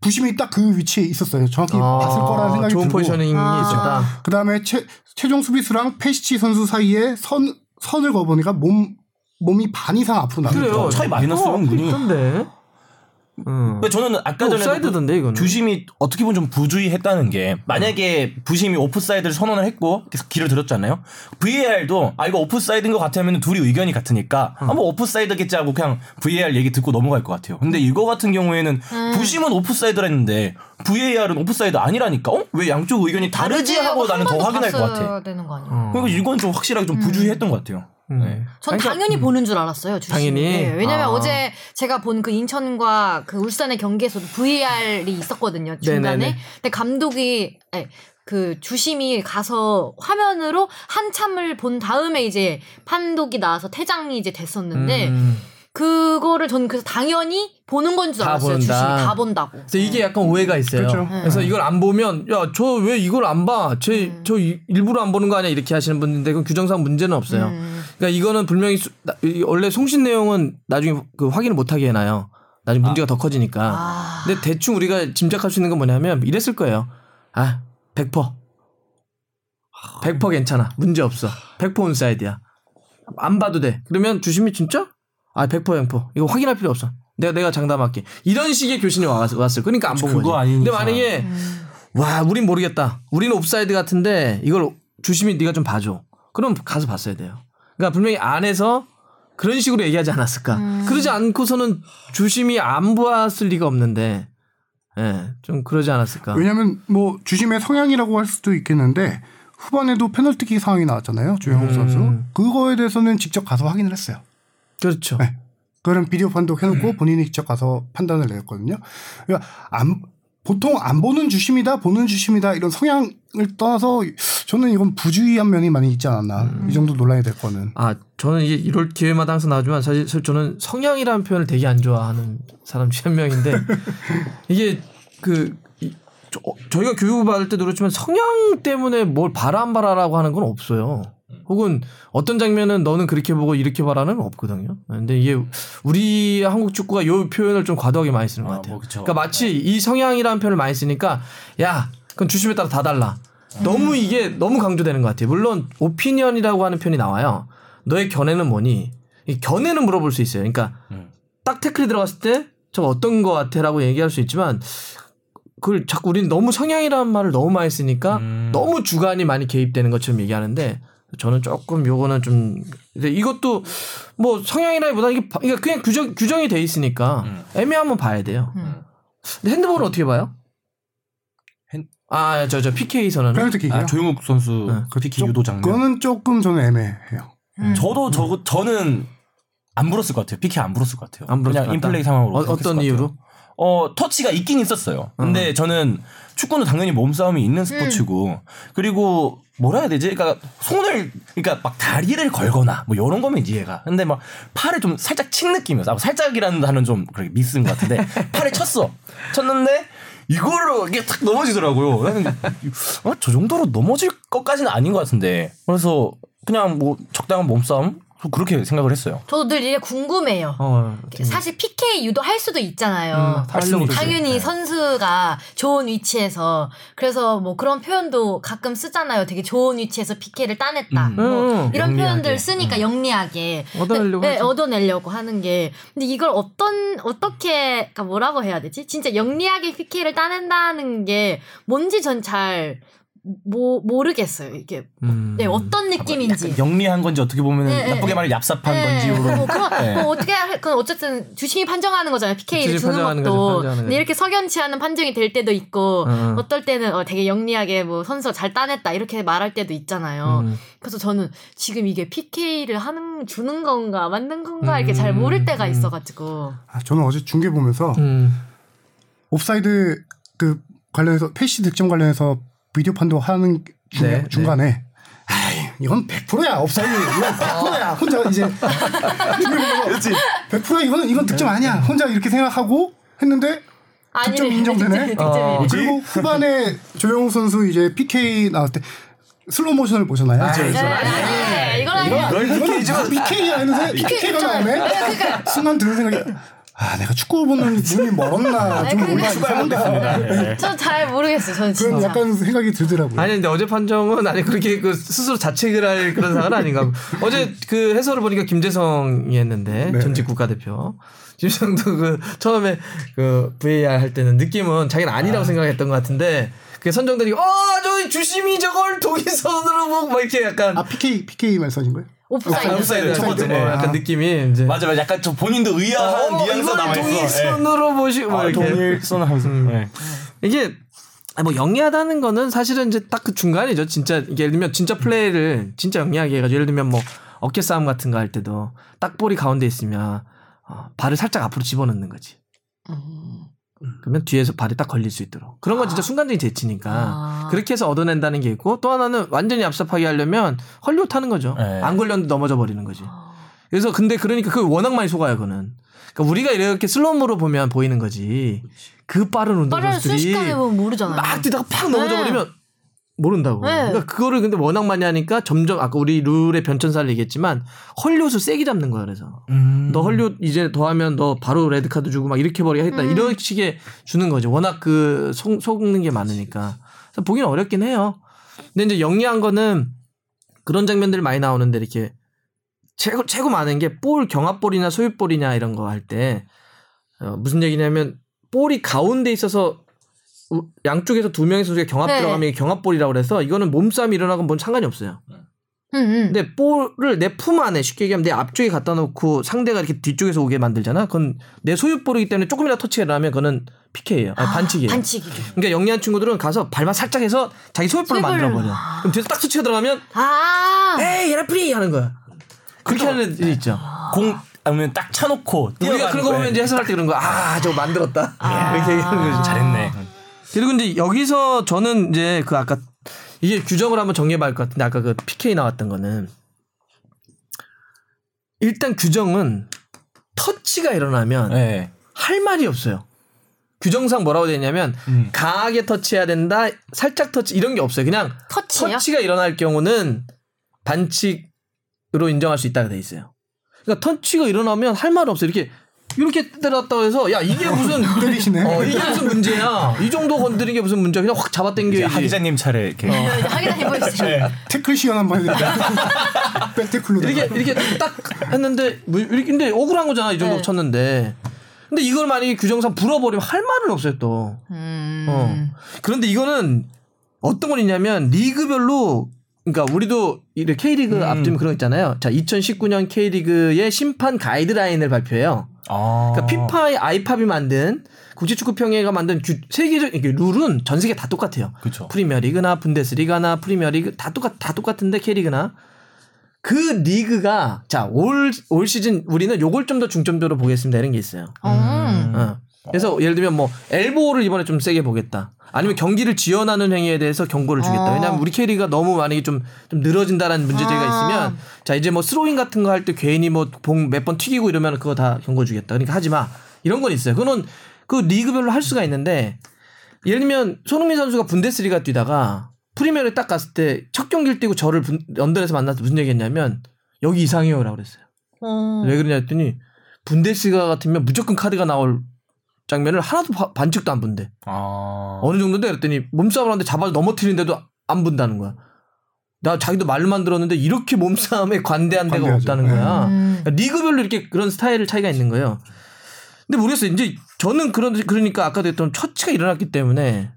부심이 딱 그 위치에 있었어요. 정확히 아, 봤을 거라는 생각이 좋은 들고. 포지셔닝이 아. 있었다. 그 다음에 최종 수비수랑 페시치 선수 사이에 선 선을 그어보니까 몸 몸이 반 이상 앞으로 나가. 그래요. 차이 많이 났어요, 어. 있던데. 음. 그러니까 저는 아까 전에 옵사이드던데 이거는. 주심이 어떻게 보면 좀 부주의했다는 게 만약에 부심이 오프사이드를 선언을 했고 계속 기를 들었잖아요. VAR도 아 이거 오프사이드인 것 같으면 둘이 의견이 같으니까 아뭐 오프사이드겠지 하고 그냥 VAR 얘기 듣고 넘어갈 것 같아요. 근데 이거 같은 경우에는 부심은 오프사이드라 했는데 VAR은 오프사이드 아니라니까 어? 왜 양쪽 의견이 다르지 하고 나는 더 확인할 것 같아. 되는 거 아니에요? 어. 그러니까 이건 좀 확실하게 좀 부주의했던 것 같아요. 음. 네. 전 그러니까, 당연히 보는 줄 알았어요. 주심이. 당연히? 네, 왜냐면 아. 어제 제가 본 그 인천과 그 울산의 경기에서도 VAR이 있었거든요. 중간에. 네네네. 근데 감독이 아니, 그 주심이 가서 화면으로 한참을 본 다음에 이제 판독이 나와서 퇴장이 이제 됐었는데 음. 그거를 저는 그래서 당연히 보는 건줄다 알았어요. 본다. 주심이 다 본다고. 그래서 이게 약간 오해가 있어요. 그렇죠. 그래서 이걸 안 보면 야 저 왜 이걸 안 봐? 쟤저 일부러 안 보는 거 아니야? 이렇게 하시는 분인데 그건 규정상 문제는 없어요. 음. 그러니까 이거는 분명히 수- 나- 이- 원래 송신 내용은 나중에 그 확인을 못 하게 해놔요. 나중에 문제가 더 커지니까. 아. 근데 대충 우리가 짐작할 수 있는 건 뭐냐면 이랬을 거예요. 아, 100%. 100% 괜찮아. 문제 없어. 100% 온사이드야. 안 봐도 돼. 그러면 주심이 진짜? 아, 100% 0%. 이거 확인할 필요 없어. 내가 내가 장담할게. 이런 식의 교신이 왔, 왔을. 그러니까 안 본 거지. 아니니까. 근데 만약에 와, 우린 모르겠다. 우리는 옵사이드 같은데 이걸 주심이 네가 좀 봐줘. 그럼 가서 봤어야 돼요. 그러니까 분명히 안에서 그런 식으로 얘기하지 않았을까. 그러지 않고서는 주심이 안 보았을 리가 없는데, 예, 좀 그러지 않았을까. 왜냐하면 뭐 주심의 성향이라고 할 수도 있겠는데 후반에도 페널티킥 상황이 나왔잖아요. 조영욱 음. 선수. 그거에 대해서는 직접 가서 확인을 했어요. 그렇죠. 네. 그런 비디오 판독 해놓고 본인이 직접 가서 판단을 내렸거든요. 그러니까 안, 보통 안 보는 주심이다, 보는 주심이다 이런 성향을 떠나서 저는 이건 부주의한 면이 많이 있지 않았나. 이 정도 논란이 될 거는. 아, 저는 이게 이럴 기회마다 항상 나오지만 사실 저는 성향이라는 표현을 되게 안 좋아하는 사람 중한 명인데 이게 그 이- 저, 저희가 교육을 받을 때도 그렇지만 성향 때문에 뭘안 봐라라고 하는 건 없어요. 혹은 어떤 장면은 너는 그렇게 보고 이렇게 봐라는 없거든요. 근데 이게 우리 한국 축구가 이 표현을 좀 과도하게 많이 쓰는 것 아, 같아요. 뭐 그쵸. 그러니까 마치 이 성향이라는 표현을 많이 쓰니까 야, 그건 주심에 따라 다 달라. 너무 이게 너무 강조되는 것 같아요. 물론 오피니언이라고 하는 표현이 나와요. 너의 견해는 뭐니? 이 견해는 물어볼 수 있어요. 그러니까 음. 딱 태클이 들어갔을 때 저거 어떤 거 같아라고 얘기할 수 있지만 그걸 자꾸 우리는 너무 성향이라는 말을 너무 많이 쓰니까 음. 너무 주관이 많이 개입되는 것처럼 얘기하는데 저는 조금 요거는 좀 근데 이것도 뭐 성향이라기보다 이게 바- 그러니까 그냥 규정 규정이 돼 있으니까 음. 애매하면 봐야 돼요. 음. 근데 핸드볼은 어떻게 봐요? 핸- 아, 저, 저 PK? 페널티 킥이요. 아, 조용욱 선수 네. 그 PK 유도 장면. 그거는 조금 저는 애매해요. 음. 저도 저 저는 안 불었을 것 같아요. PK 안 불었을 것 같아요. 안 그냥? 인플레이 상황으로. 어, 같아요. 이유로? 어 터치가 있긴 있었어요. 근데 저는 축구는 당연히 몸싸움이 있는 스포츠고 그리고 뭐라 해야 되지? 그러니까 손을 그러니까 막 다리를 걸거나 뭐 이런 거면 이해가. 근데 막 팔을 좀 살짝 친 느낌이었어. 아, 살짝이라는 단어는 좀 그렇게 미스인 것 같은데 팔에 쳤어. 쳤는데 이거를 이게 탁 넘어지더라고요. 나는 어, 저 정도로 넘어질 것까지는 아닌 것 같은데. 그래서 그냥 뭐 적당한 몸싸움 그렇게 생각을 했어요. 저도 늘 이게 궁금해요. 어, 사실 PK 유도할 수도 있잖아요. 음. 당연히 네. 선수가 좋은 위치에서 그래서 뭐 그런 표현도 가끔 쓰잖아요. 되게 좋은 위치에서 PK를 따냈다. 음. 뭐 음, 이런. 표현들 쓰니까 영리하게 얻어내려고 네. 얻어내려고 하는 게 근데 이걸 어떤 어떻게 그러니까 뭐라고 해야 되지? 진짜 영리하게 PK를 따낸다는 게 뭔지 전 잘 모르겠어요. 이게 음. 네, 어떤 느낌인지. 영리한 건지 어떻게 보면 네, 네, 나쁘게 네. 말하면 얍삽한 건지 네. 모르는 뭐 네. 뭐 어떻게 할, 그건 어쨌든 주심이 판정하는 거잖아요. PK를 주는 판정하는 것도. 판정하는 근데. 이렇게 석연치 않은 판정이 될 때도 있고 음. 어떨 때는 어, 되게 영리하게 뭐 선수가 잘 따냈다 이렇게 말할 때도 있잖아요. 음. 그래서 저는 지금 이게 PK를 하는 주는 건가 만든 건가 이렇게 음. 잘 모를 때가 음. 있어가지고. 아, 저는 어제 중계 보면서 음. 옵사이드 그 관련해서 패시 득점 관련해서 비디오 판독하는 중, 네, 중간에 아이 이건 100%야 옵사이드 이건 100%야 혼자 이제 보면서 100%야 이거는 이건 득점 아니야 혼자 이렇게 생각하고 했는데 득점. 인정되네? 어. 그리고 후반에 조영우 선수 이제 PK 나올 때 슬로우 모션을 보셨나요? 아, 네, 그렇죠. 네, 이건 아니야. 이거는 PK야 했는데 PK가 나오네. 순간 드는 생각이 아 내가 축구 보는 눈이 멀었나 좀 아니, 몰라 근데- 이상한가. 저잘 모르겠어요. 저는 그런 진짜. 약간 생각이 들더라고요. 아니 근데 어제 판정은 아니 그렇게 그 스스로 자책을 할 그런 상황은 아닌가 고 어제 그 해설을 보니까 김재성이 했는데 네. 전직 국가대표 김재성도 그 처음에 그 VAR 할 때는 느낌은 자기는 아니라고 생각했던 것 같은데 그 선정들이 어 저 주심이 저걸 독일선으로 보고 막 이렇게 약간 아 PK PK 말씀하신 거예요? 옵사이드. 옵사이드 첫 번째. 뭐 약간 아. 느낌이 이제 맞아 맞아 약간 좀 본인도 의아한 어, 뉘앙스 이걸 남아 있어. 동일선으로 보시고 뭐 아, 이렇게 동일선 하면서. 네. 이게 아, 뭐 영리하다는 거는 사실은 이제 딱 그 중간이죠. 진짜 이게 예를 들면 진짜 플레이를 진짜 영리하게 해가지고 예를 들면 뭐 어깨 싸움 같은 거 할 때도 딱 볼이 가운데 있으면 어, 발을 살짝 앞으로 집어넣는 거지. 그러면 뒤에서 발이 딱 걸릴 수 있도록. 그런 건 진짜 순간적인 재치니까. 아. 그렇게 해서 얻어낸다는 게 있고 또 하나는 완전히 얍삽하게 하려면 헐리우드 하는 거죠. 네. 안 걸렸는데 넘어져 버리는 거지. 그래서 근데 그러니까 그 워낙 많이 속아요, 그는. 그러니까 우리가 이렇게 슬로로 보면 보이는 거지. 그 빠른 운동 빠른 선수들이 순식간에 보면 모르잖아요. 막 뛰다가 팍 넘어져 네. 버리면 모른다고. 네. 그러니까 그거를 근데 워낙 많이 하니까 점점 아까 우리 룰의 변천사를 얘기했지만 헐리우드를 세게 잡는 거야 그래서. 음. 너 헐리우드 이제 더 하면 너 바로 레드 카드 주고 막 이렇게 버리겠다 음. 이런 식의 주는 거죠. 워낙 그 속, 속는 게 많으니까. 그래서 보기는 어렵긴 해요. 근데 이제 영리한 거는 그런 장면들이 많이 나오는데 이렇게 최고 최고 많은 게 볼 경합볼이나 소유볼이냐 이런 거 할 때 어, 무슨 얘기냐면 볼이 가운데 있어서 우- 양쪽에서 두 명의 선수가 경합 네. 들어가면 이게 경합볼이라고 그래서 이거는 몸싸움이 일어나건 뭔 상관이 없어요. 응, 응. 근데 볼을 내 품 안에 쉽게 얘기하면 내 앞쪽에 갖다 놓고 상대가 이렇게 뒤쪽에서 오게 만들잖아. 그건 내 소유볼이기 때문에 조금이라도 터치가 일어나면 그거는 PK예요. 아니, 반칙이에요. 반칙이죠. 그러니까 영리한 친구들은 가서 발만 살짝 해서 자기 소유볼을 만들어 버려. 그럼 뒤에서 딱 터치가 들어가면 아. 에이 얘라 프리 하는 거야. 그렇게 하는 애들이 있죠. 공 아니면 딱 차놓고 우리가 그런 거 보면 이제 해설할 때 그런 거 아 저거 만들었다 이렇게 얘기하는 거지. 잘했네. 그리고 이제 여기서 저는 이제 그 아까 이게 규정을 한번 정리해봐야 할 것 같은데 아까 그 PK 나왔던 거는 일단 규정은 터치가 일어나면 네. 할 말이 없어요. 규정상 뭐라고 되어 있냐면 음. 강하게 터치해야 된다, 살짝 터치 이런 게 없어요. 그냥 터치요? 터치가 일어날 경우는 반칙으로 인정할 수 있다고 돼 있어요. 그러니까 터치가 일어나면 할 말 없어요. 이렇게 이렇게 때렸다고 해서 야 이게 무슨 때리시네. 어, 이게 무슨 문제야? 이 정도 건드린 게 무슨 문제야? 그냥 확 잡아당겨야지. 하 기자님 차례 이렇게. 어. 확인해 보세요. 태클 시연 한번 해드릴까요? 백태클로 이렇게 이렇게 딱 했는데 뭐 이렇게 근데 억울한 거잖아 이 정도 네. 쳤는데 근데 이걸 만약에 규정상 불어버리면 할 말은 없어요 또. 음. 어. 그런데 이거는 어떤 건 있냐면 리그별로 그러니까 우리도 이렇게 K리그 음. 앞두면 그런 거 있잖아요. 자, 2019년 K리그의 심판 가이드라인을 발표해요. 아. 그러니까 피파의 아이팝이 만든 국제축구평의회가 만든 규, 세계적 이게 룰은 전 세계 다 똑같아요. 그쵸. 프리미어리그나 분데스리가나 프리미어리그 다 똑같 다 똑같은데 K리그나 그 리그가 자올 올 시즌 우리는 요걸 좀 더 중점적으로 보겠습니다 이런 게 있어요. 어. 어. 그래서 예를 들면 뭐 엘보를 이번에 좀 세게 보겠다. 아니면 경기를 지연하는 행위에 대해서 경고를 주겠다. 어. 왜냐하면 우리 K리가 너무 만약에 좀, 좀 늘어진다라는 문제가 아. 있으면 자 이제 뭐 스로잉 같은 거 할 때 괜히 뭐 볼 몇 번 튀기고 이러면 그거 다 경고 주겠다. 그러니까 하지 마. 이런 건 있어요. 그거는 그 리그별로 할 수가 있는데 예를 들면 손흥민 선수가 분데스리가 뛰다가 프리미어를 딱 갔을 때 첫 경기를 뛰고 저를 분- 런던에서 만나서 무슨 얘기했냐면 여기 이상해요라고 그랬어요. 어. 왜 그러냐 했더니 분데스리가 같으면 무조건 카드가 나올 장면을 하나도 바- 반칙도 안 본대. 아. 어느 정도인데 그랬더니 몸싸움을 하는데 잡아서 넘어뜨리는데도 안 본다는 거야. 나 자기도 말로만 들었는데 이렇게 몸싸움에 관대한 데가 관대하죠. 없다는 거야. 음. 그러니까 리그별로 이렇게 그런 스타일 차이가 있는 거예요. 근데 모르겠어요. 이제 저는 그런 그러니까 아까도 했던 처치가 일어났기 때문에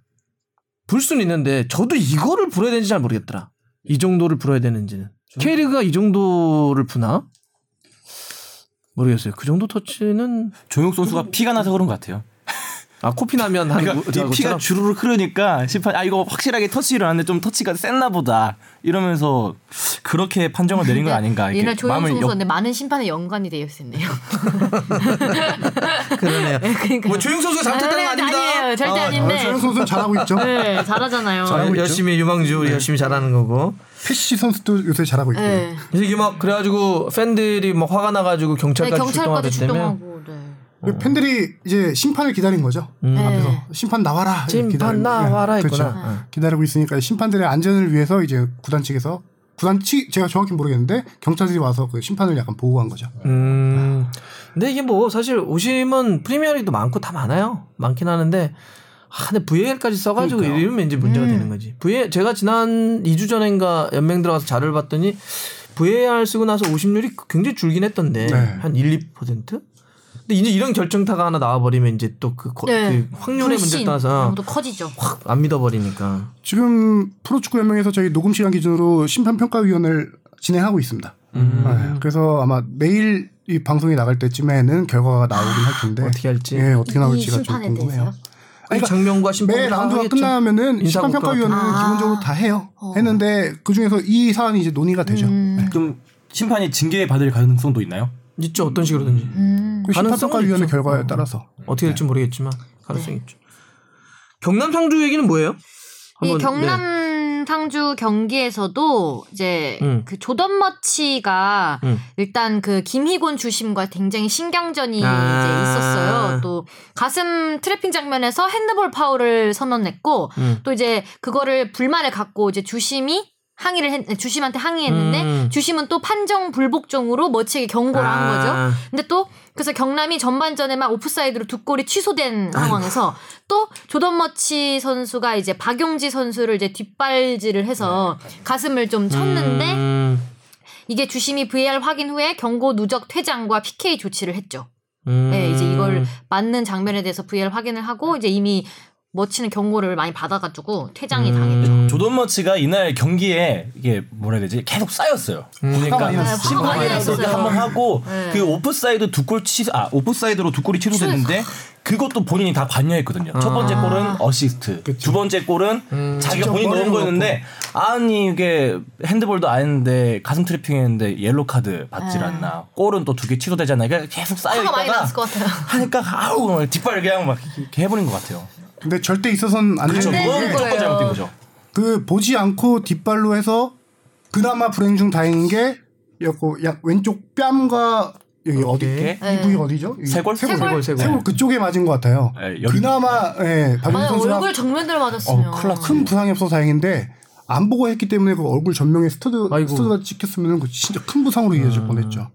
불 수는 있는데 저도 이거를 불어야 되는지 잘 모르겠더라. 이 정도를 불어야 되는지는. K리그가 이 정도를 부나? 모르겠어요. 그 정도 터치는 조용 선수가 피가 나서 그런 것 같아요. 아 코피 나면 하는 그러니까 거- 이 피가? 주르르 흐르니까 심판 아 이거 확실하게 터치 일어났는데 좀 터치가 셌나 보다 이러면서 그렇게 판정을 내린 건 아닌가 이렇게 옛날 조영수 마음을 선수인데 많은 심판에 연관이 되어 있었네요. 그러네요. 그러니까. 뭐 조용 선수가 잘못했다는 건 아닙니다. 아니에요. 절대 어, 아닌데. 최영 선수 잘하고 있죠. 네, 잘하잖아요. 자, 있죠. 열심히 유망주 우리 열심히 잘하는 거고. 패시 선수도 요새 잘하고 있고요. 네. 이게 막 그래가지고 팬들이 막 화가 나가지고 네, 경찰까지 경찰까지 출동하기 때문에 출동하고. 네. 그 팬들이 이제 심판을 기다린 거죠. 음. 앞에서 네. 심판 나와라. 심판 기다리고, 나와라 예, 했구나. 그렇죠. 어. 기다리고 있으니까 심판들의 안전을 위해서 이제 구단 측에서 구단 측 제가 정확히 모르겠는데 경찰들이 와서 그 심판을 약간 보호한 거죠. 음. 근데 이게 뭐 사실 오심은 프리미어리도 많고 다 많아요. 많긴 하는데 아, 근데 VAR까지 써가지고 그러니까요. 이러면 이제 문제가 음. 되는 거지. VAR 제가 지난 2주 전인가 연맹 들어가서 자료를 봤더니 VAR 쓰고 나서 오심률이 굉장히 줄긴 했던데 네. 한 1, 2%? 근데 이제 이런 결정타가 하나 나와버리면 이제 또그 네. 확률의 문제 따라서 커지죠. 확 안 믿어버리니까. 지금 프로축구 연맹에서 저희 녹음 시간 기준으로 심판 평가위원회를 진행하고 있습니다. 음. 네, 그래서 아마 내일 이 방송이 나갈 때쯤에는 결과가 나오긴 할 텐데 어떻게 할지. 예, 어떻게 이 나올지가 좀 궁금해요. 그러니까 장면과 심판 매 라운드가 끝나면은 심판 평가위원회는 같은 거. 기본적으로 다 해요. 어. 했는데 그 중에서 이 사안이 이제 논의가 되죠. 음. 네. 그럼 심판이 징계 받을 가능성도 있나요? 있죠 어떤 식으로든지 음. 그 심판 가능성은 평가위원회 있죠. 결과에 어. 따라서 어떻게 될지 모르겠지만 가능성이 있죠. 경남 상주 얘기는 뭐예요? 이 한번, 경남 네. 상주 경기에서도 이제 음. 그 조던 머치가 음. 일단 그 김희곤 주심과 굉장히 신경전이 아. 이제 있었어요. 또 가슴 트래핑 장면에서 핸드볼 파울을 선언했고 음. 또 이제 그거를 불만을 갖고 이제 주심이 항의를 했, 주심한테 항의했는데 음. 주심은 또 판정 불복종으로 머치에게 경고를 한 거죠. 아. 근데 또 그래서 경남이 전반전에만 오프사이드로 두 골이 취소된 상황에서 또 조던 머치 선수가 이제 박용지 선수를 이제 뒷발질을 해서 가슴을 좀 쳤는데 음. 이게 주심이 VAR 확인 후에 경고 누적 퇴장과 PK 조치를 했죠. 음. 네, 이제 이걸 맞는 장면에 대해서 VAR 확인을 하고 이제 이미 머치는 경고를 많이 받아가지고 퇴장이 음. 당했죠. 조던 머치가 이날 경기에 이게 뭐라 해야 되지 계속 쌓였어요. 보니까 났어요. 화가 많이 났었어요. 한번 하고 네. 그 오프사이드 두골 취소 아 오프사이드로 두 골이 취소됐는데 그것도 본인이 다 관여했거든요. 첫 번째 아. 골은 어시스트, 두 번째 골은 음. 자기가 본인 넣은 거였는데 아니 이게 핸드볼도 아닌데 가슴 트래핑했는데 옐로 카드 받질 네. 않나. 골은 또 두 개 취소되잖아요. 그러니까 계속 쌓여 있다가 났을 것 같아요. 하니까 아우 뒷발 그냥 막 이렇게 해버린 것 같아요. 근데 절대 있어서는 안. 되는 네, 게 무조건. 잘못된 거죠. 그 보지 않고 뒷발로 해서 그나마 불행 중 다행인 게 였고 약 왼쪽 뺨과 여기 어디 이렇게? 이 부위 어디죠? 쇄골? 쇄골 쇄골, 그쪽에 맞은 것 같아요. 네, 여기- 그나마 예, 박윤 아니, 선수가 얼굴 정면대로 맞았으면. 어, 큰 부상이 없어서 다행인데 안 보고 했기 때문에 그 얼굴 정면에 스터드 아이고. 스터드가 찍혔으면 그 진짜 큰 부상으로 이어질 뻔했죠.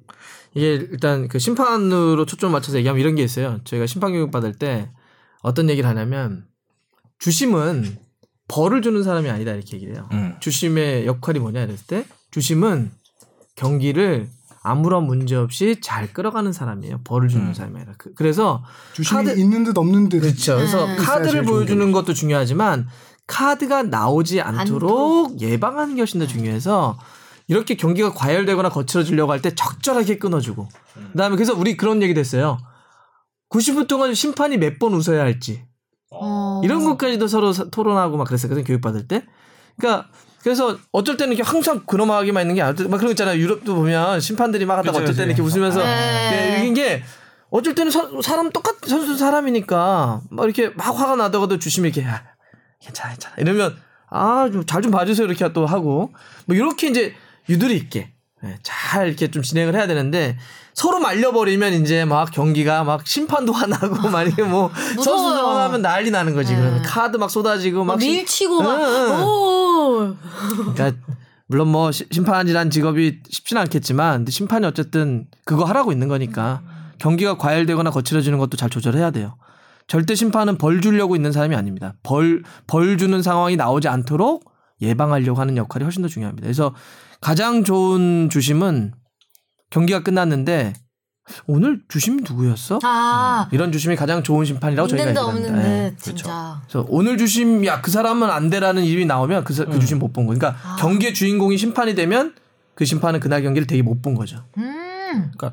이게 일단 그 심판으로 초점 맞춰서 얘기하면 이런 게 있어요. 저희가 심판 교육 받을 때 어떤 얘기를 하냐면 주심은 벌을 주는 사람이 아니다 이렇게 얘기를 해요. 음. 주심의 역할이 뭐냐 이랬을 때 주심은 경기를 아무런 문제 없이 잘 끌어가는 사람이에요. 벌을 주는 사람이 아니라. 그, 래서 주심이 카드- 있는 듯 없는 듯. 그렇죠. 그래서 네. 카드를 보여주는 것도 중요하지만 카드가 나오지 않도록 예방하는 게 훨씬 더 중요해서 이렇게 경기가 과열되거나 거칠어지려고 할 때 적절하게 끊어주고 그다음에 그래서 우리 그런 얘기도 했어요. 90분 동안 심판이 몇 번 웃어야 할지 어. 이런 것까지도 서로 사- 토론하고 막 그랬었거든 교육 받을 때. 그러니까 그래서 어쩔 때는 이렇게 항상 근엄하게만 있는 게 아니라 막 그런 거 있잖아요. 유럽도 보면 심판들이 막 하다가 어쩔 때는. 이렇게 웃으면서 네. 예, 이긴 게 어쩔 때는 서- 사람 똑같 선수 사람이니까 막 이렇게 막 화가 나다가도 주심이 이렇게 야, 괜찮아 괜찮아 이러면 아잘 좀 봐주세요 이렇게 또 하고 뭐 이렇게 이제 유도리 있게 예, 잘 이렇게 좀 진행을 해야 되는데 서로 말려버리면 이제 막 경기가 막 심판도 화나고 막 이게 뭐. 선수들 화나면 난리 나는 거지 네. 그러면 카드 막 쏟아지고 막 심- 밀치고 막 응, 응. 오. 그러니까 물론 뭐 시- 심판이란 직업이 쉽지는 않겠지만 근데 심판이 어쨌든 그거 하라고 있는 거니까 경기가 과열되거나 거칠어지는 것도 잘 조절해야 돼요. 절대 심판은 벌 주려고 있는 사람이 아닙니다. 벌, 벌 주는 상황이 나오지 않도록 예방하려고 하는 역할이 훨씬 더 중요합니다. 그래서 가장 좋은 주심은 경기가 끝났는데 오늘 주심이 누구였어? 아. 이런 주심이 가장 좋은 심판이라고 저희가 얘기합니다. 없는 예. 듯 진짜. 그래서 오늘 주심 야 그 사람은 안 돼라는 이름이 나오면 그, 사- 그 주심 못 본 거. 그러니까 경기의 주인공이 심판이 되면 그 심판은 그날 경기를 되게 못 본 거죠. 음. 그러니까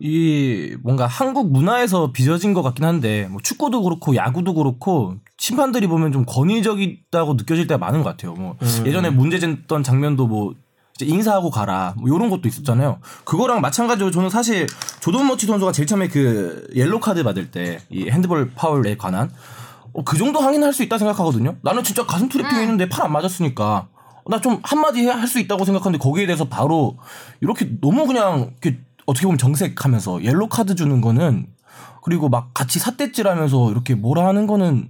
이 뭔가 한국 문화에서 빚어진 것 같긴 한데 뭐 축구도 그렇고 야구도 그렇고 심판들이 보면 좀 권위적이라고 느껴질 때가 많은 것 같아요. 뭐 예전에 문제됐던 장면도 뭐 이제 인사하고 가라 뭐 이런 것도 있었잖아요. 그거랑 마찬가지로 저는 사실 조던 머치 선수가 제일 처음에 그 옐로 카드 받을 때 이 핸드볼 파울에 관한 어, 그 정도 항의는 할 수 있다 생각하거든요. 나는 진짜 가슴 트래핑 했는데 팔 안 맞았으니까 나 좀 한마디 할 수 있다고 생각하는데 거기에 대해서 바로 이렇게 너무 그냥 이렇게 어떻게 보면 정색하면서 옐로 카드 주는 거는 그리고 막 같이 삿대질하면서 이렇게 뭐라 하는 거는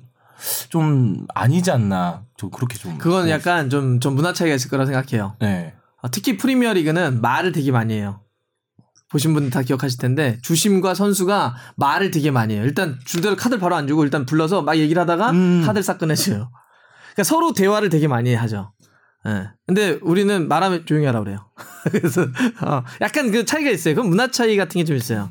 좀 아니지 않나. 저 그렇게 좀. 그건 약간 좀, 좀 문화 차이가 있을 거라 생각해요. 네. 아, 특히 프리미어 리그는 말을 되게 많이 해요. 보신 분들 다 기억하실 텐데 주심과 선수가 말을 되게 많이 해요. 일단 줄대로 카드를 바로 안 주고 일단 불러서 막 얘기를 하다가 음. 카드를 싹 꺼내줘요. 그러니까 서로 대화를 되게 많이 하죠. 예. 근데 우리는 말하면 조용히 하라 그래요. 그래서 어, 약간 그 차이가 있어요. 그건 문화 차이 같은 게 좀 있어요.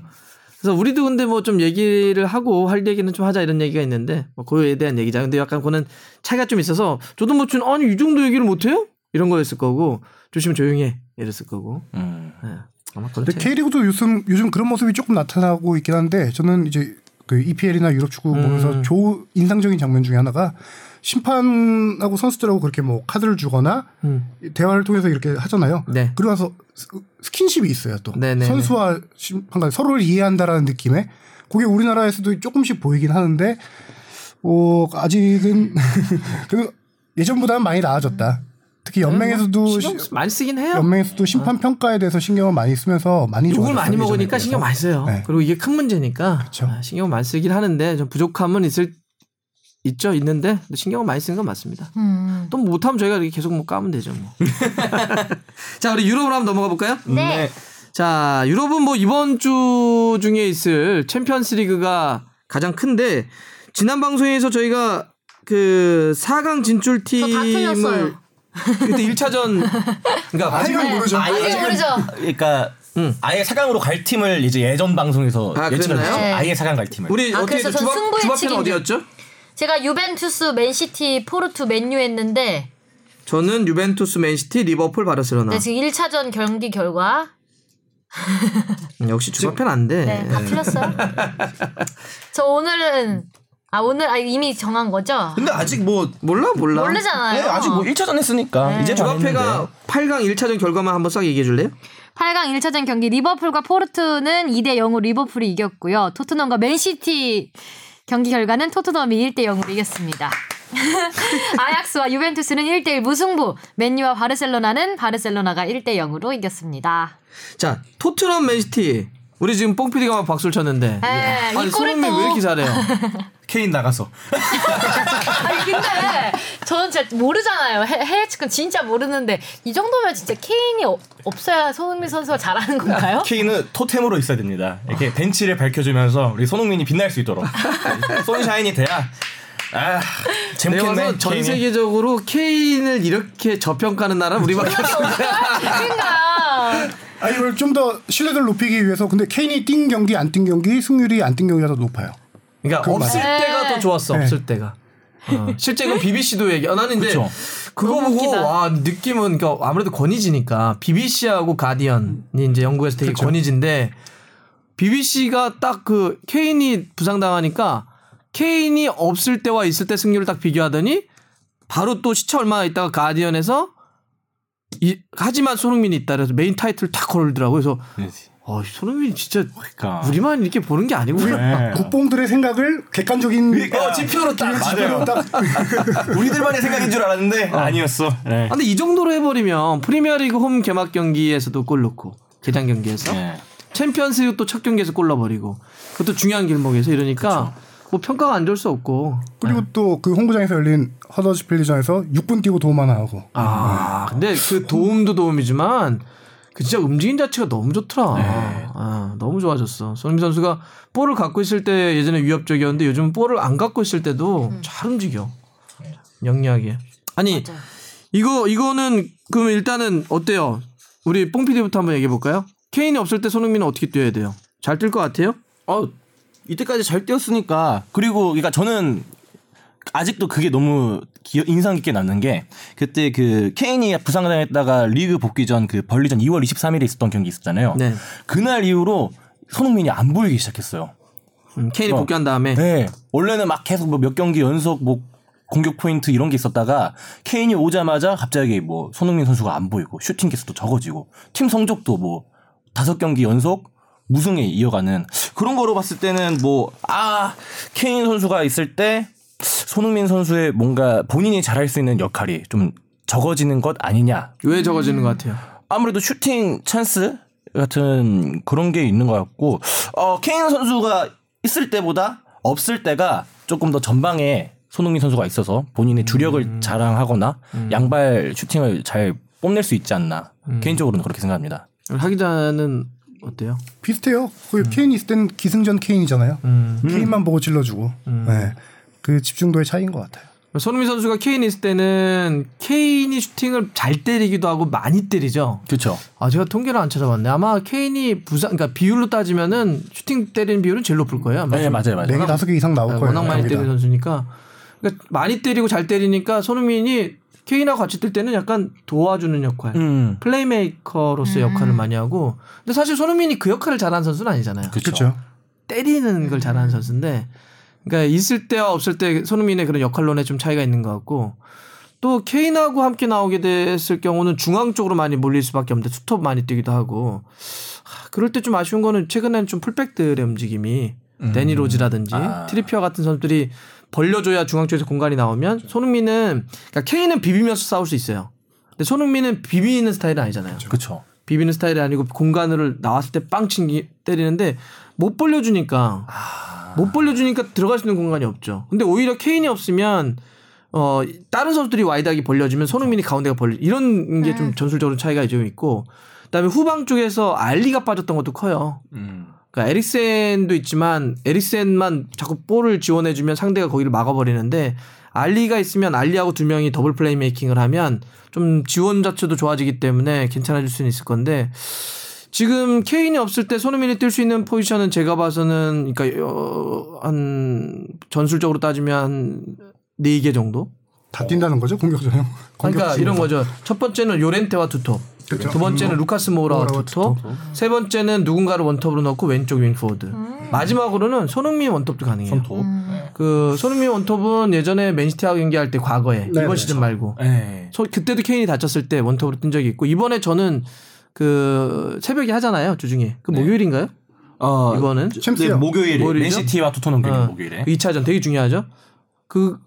그래서 우리도 근데 뭐 좀 얘기를 하고 할 얘기는 좀 하자 이런 얘기가 있는데 뭐 그거에 대한 얘기자. 근데 약간 그거는 차이가 좀 있어서 저도 뭐준 아니 이 정도 얘기를 못 해요? 이런 거였을 거고 조심 조용히 해 이랬을 거고. 음. 예. 아마 그런 근데. K리그도 요즘 요즘 그런 모습이 조금 나타나고 있긴 한데 저는 이제 그 EPL이나 유럽 축구 보면서 음. 조 인상적인 장면 중에 하나가 심판하고 선수들하고 그렇게 뭐 카드를 주거나 음. 대화를 통해서 이렇게 하잖아요. 네. 그러고 나서 스- 스킨십이 있어요 또 네네네. 선수와 심판과 서로를 이해한다라는 느낌에 그게 우리나라에서도 조금씩 보이긴 하는데 어, 아직은 그 예전보다는 많이 나아졌다. 특히 연맹에서도 신경 시- 쓰- 많이 쓰긴 해요. 연맹에서도 심판 평가에 대해서 신경을 많이 쓰면서 많이 욕을 많이 먹으니까 신경. 많이 써요. 네. 그리고 이게 큰 문제니까 그쵸. 아, 신경 많이 쓰긴 하는데 좀 부족함은 있을 있죠 있는데 신경을 많이 쓰는 건 맞습니다. 음. 또 못하면 저희가 이렇게 계속 뭐 까면 되죠 뭐. 자 우리 유럽으로 한번 넘어가 볼까요? 네. 자 유럽은 뭐 이번 주 중에 있을 챔피언스리그가 가장 큰데 지난 방송에서 저희가 그 4강 진출 팀을. 그때 1차전 그러니까 아직은 모르죠. 아직 모르죠. 그러니까 응. 아예 4강으로 갈 팀을 이제 예전 방송에서 아, 예측을? 했죠. 네. 아예 4강 갈 팀을. 우리 아, 어떻게 승부예측인 줄. 어디였죠? 제가 유벤투스, 맨시티, 포르투, 맨유 했는데 저는 유벤투스, 맨시티, 리버풀, 바르셀로나. 네, 지금 1차전 경기 결과 음, 역시 주박편 안 돼. 네, 다 틀렸어요. 저 오늘은 아 오늘 아 이미 정한 거죠? 근데 아직 뭐 몰라 몰라. 모르잖아요. 네, 아직 뭐 1차전 했으니까 네. 이제 주박패가 8강 1차전 결과만 한번 싹 얘기해 줄래요? 8강 1차전 경기 리버풀과 포르투는 2대 0으로 리버풀이 이겼고요. 토트넘과 맨시티 경기 결과는 토트넘이 1대 0으로 이겼습니다. 아약스와 유벤투스는 1대 1 무승부. 맨유와 바르셀로나는 바르셀로나가 1대 0으로 이겼습니다. 자 토트넘, 맨시티. 우리 지금 뽕피디가 막 박수를 쳤는데. 네, 이 아니 골을 손흥민 또- 왜 이렇게 잘해요? 케인 나가서 아니 근데 저는 진짜 모르잖아요. 해, 해외 축구 진짜 모르는데 이 정도면 진짜 케인이 어- 없어야 손흥민 선수가 잘하는 건가요? 케인은 토템으로 있어야 됩니다. 이렇게 벤치를 밝혀주면서 우리 손흥민이 빛날 수 있도록 손샤인이 돼야 아 재밌겠네. 봐서 전. 세계적으로 케인을 이렇게 저평가하는 나라 우리밖에. 그러니까 아니 이걸 좀 더 신뢰도를 높이기 위해서 근데 케인이 뛴 경기 안 뛴 경기 승률이 안 뛴 경기가 더 높아요. 그러니까 없을 맞아요. 때가 더 좋았어. 네. 없을 때가. 어. 실제 그 BBC도 얘기. 어, 나는 근데 그쵸. 그거 보고 웃기다. 와 느낌은 그러니까 아무래도 권위지니까 BBC하고 가디언이 이제 영국에서 되게 그쵸. 권위지인데 BBC가 딱 그 케인이 부상당하니까 케인이 없을 때와 있을 때 승률을 딱 비교하더니 바로 또 시차 얼마 있다가 가디언에서 이, 하지만 손흥민이 있다 그래서 메인 타이틀 탁 걸더라고 그래서 어, 손흥민이 진짜 그러니까. 우리만 이렇게 보는 게 아니구나. 네. 국뽕들의 생각을 객관적인 그러니까. 어, 지표로 딱 맞아요. 딱 우리들만의 생각인 줄 알았는데 아니었어. 네. 아, 근데 이 정도로 해버리면 프리미어리그 홈 개막 경기에서도 골 넣고 개장 경기에서 네. 챔피언스 또 첫 경기에서 골 넣어버리고 그것도 중요한 길목에서 이러니까 뭐 평가가 안 좋을 수 없고 그리고 또 그 홈구장에서 열린 허더스필드전에서 6분 뛰고 도움 하나 하고 아 근데 그 도움도 도움이지만 그 진짜 움직임 자체가 너무 좋더라 네. 아 너무 좋아졌어 손흥민 선수가 볼을 갖고 있을 때 예전에 위협적이었는데 요즘 은 볼을 안 갖고 있을 때도 잘 움직여 영리하게 아니 맞아요. 이거 이거는 그러면 일단은 어때요? 우리 뽕 PD부터 한번 얘기해 볼까요? 케인이 없을 때 손흥민은 어떻게 뛰어야 돼요? 잘 뛸 것 같아요? 어 이때까지 잘 뛰었으니까 그리고 그러니까 저는 아직도 그게 너무 기- 인상 깊게 남는 게 그때 그 케인이 부상당했다가 리그 복귀 전 그 벌리전 2월 23일에 있었던 경기 있었잖아요. 네. 그날 이후로 손흥민이 안 보이기 시작했어요. 음, 케인이 어. 복귀한 다음에 네. 원래는 막 계속 뭐 몇 경기 연속 뭐 공격 포인트 이런 게 있었다가 케인이 오자마자 갑자기 뭐 손흥민 선수가 안 보이고 슈팅 개수도 적어지고 팀 성적도 뭐 다섯 경기 연속 무승에 이어가는 그런 거로 봤을 때는 뭐 아 케인 선수가 있을 때 손흥민 선수의 뭔가 본인이 잘할 수 있는 역할이 좀 적어지는 것 아니냐 왜 적어지는 것 같아요? 아무래도 슈팅 찬스 같은 그런 게 있는 것 같고 어 케인 선수가 있을 때보다 없을 때가 조금 더 전방에 손흥민 선수가 있어서 본인의 주력을 자랑하거나 양발 슈팅을 잘 뽐낼 수 있지 않나 개인적으로는 그렇게 생각합니다. 하 기자는 어때요? 비슷해요. 그 케인이 있을 땐 기승전케인이잖아요. 음. 케인만 보고 찔러주고 네. 그 집중도의 차이인 것 같아요. 손흥민 선수가 케인이 있을 때는 케인이 슈팅을 잘 때리기도 하고 많이 때리죠. 그렇죠. 아 제가 통계를 안 찾아봤네. 아마 케인이 부상, 그러니까 비율로 따지면은 슈팅 때리는 비율은 제일 높을 거예요. 아마. 네 맞아요 맞아요. 네개 다섯 개 이상 나올 아, 거예요. 워낙 많이 경기당. 때리는 선수니까 그러니까 많이 때리고 잘 때리니까 손흥민이 케인하고 같이 뛸 때는 약간 도와주는 역할, 음 플레이메이커로서의 역할을 많이 하고. 근데 사실 손흥민이 그 역할을 잘하는 선수는 아니잖아요. 그렇죠. 그렇죠. 때리는 걸 잘하는 선수인데, 그러니까 있을 때와 없을 때 손흥민의 그런 역할론에 좀 차이가 있는 것 같고. 또 케인하고 함께 나오게 됐을 경우는 중앙 쪽으로 많이 몰릴 수밖에 없는데 투톱 많이 뛰기도 하고 하, 그럴 때 좀 아쉬운 거는 최근에는 좀 풀백들의 움직임이 데니 로즈라든지 아. 트리피어 같은 선수들이 벌려줘야 중앙 쪽에서 공간이 나오면 손흥민은 그러니까 케인은 비비면서 싸울 수 있어요. 근데 손흥민은 비비는 스타일은 아니잖아요. 그렇죠. 비비는 스타일이 아니고 공간을 나왔을 때 빵 친기 때리는데 못 벌려주니까 못 벌려주니까 들어갈 수 있는 공간이 없죠. 근데 오히려 케인이 없으면 어 다른 선수들이 wide하게 벌려주면 손흥민이 가운데가 벌려 이런 게 좀 전술적으로 차이가 좀 있고 그다음에 후방 쪽에서 알리가 빠졌던 것도 커요. 음. 그러니까 에릭센도 있지만 에릭센만 자꾸 볼을 지원해주면 상대가 거기를 막아버리는데 알리가 있으면 알리하고 두 명이 더블 플레이 making을 하면 좀 지원 자체도 좋아지기 때문에 괜찮아질 수는 있을 건데 지금 케인이 없을 때 손흥민이 뛸 수 있는 포지션은 제가 봐서는 그러니까 어, 한 전술적으로 따지면 한 4 개 정도? 다 뛴다는 거죠 공격 전형. 그러니까 이런. 거죠. 첫 번째는 요렌테와 투톱. 그렇죠. 두 번째는 음. 루카스 모우라와 모우라와 투톱. 세 번째는 누군가를 원톱으로 넣고 왼쪽 윙포워드. 마지막으로는 손흥민 원톱도 가능해요. 손톱. 그 손흥민 원톱은 예전에 맨시티하고 경기할 때 과거에 네, 이번 네. 시즌 말고 네. 소- 그때도 케인이 다쳤을 때 원톱으로 뛴 적이 있고 이번에 저는 그 새벽에 하잖아요 주중에 그 목요일인가요? 어 이거는. 네, 목요일에 목요일이죠? 맨시티와 토트넘 경기 어, 목요일에. 그 2차전 되게 중요하죠. 그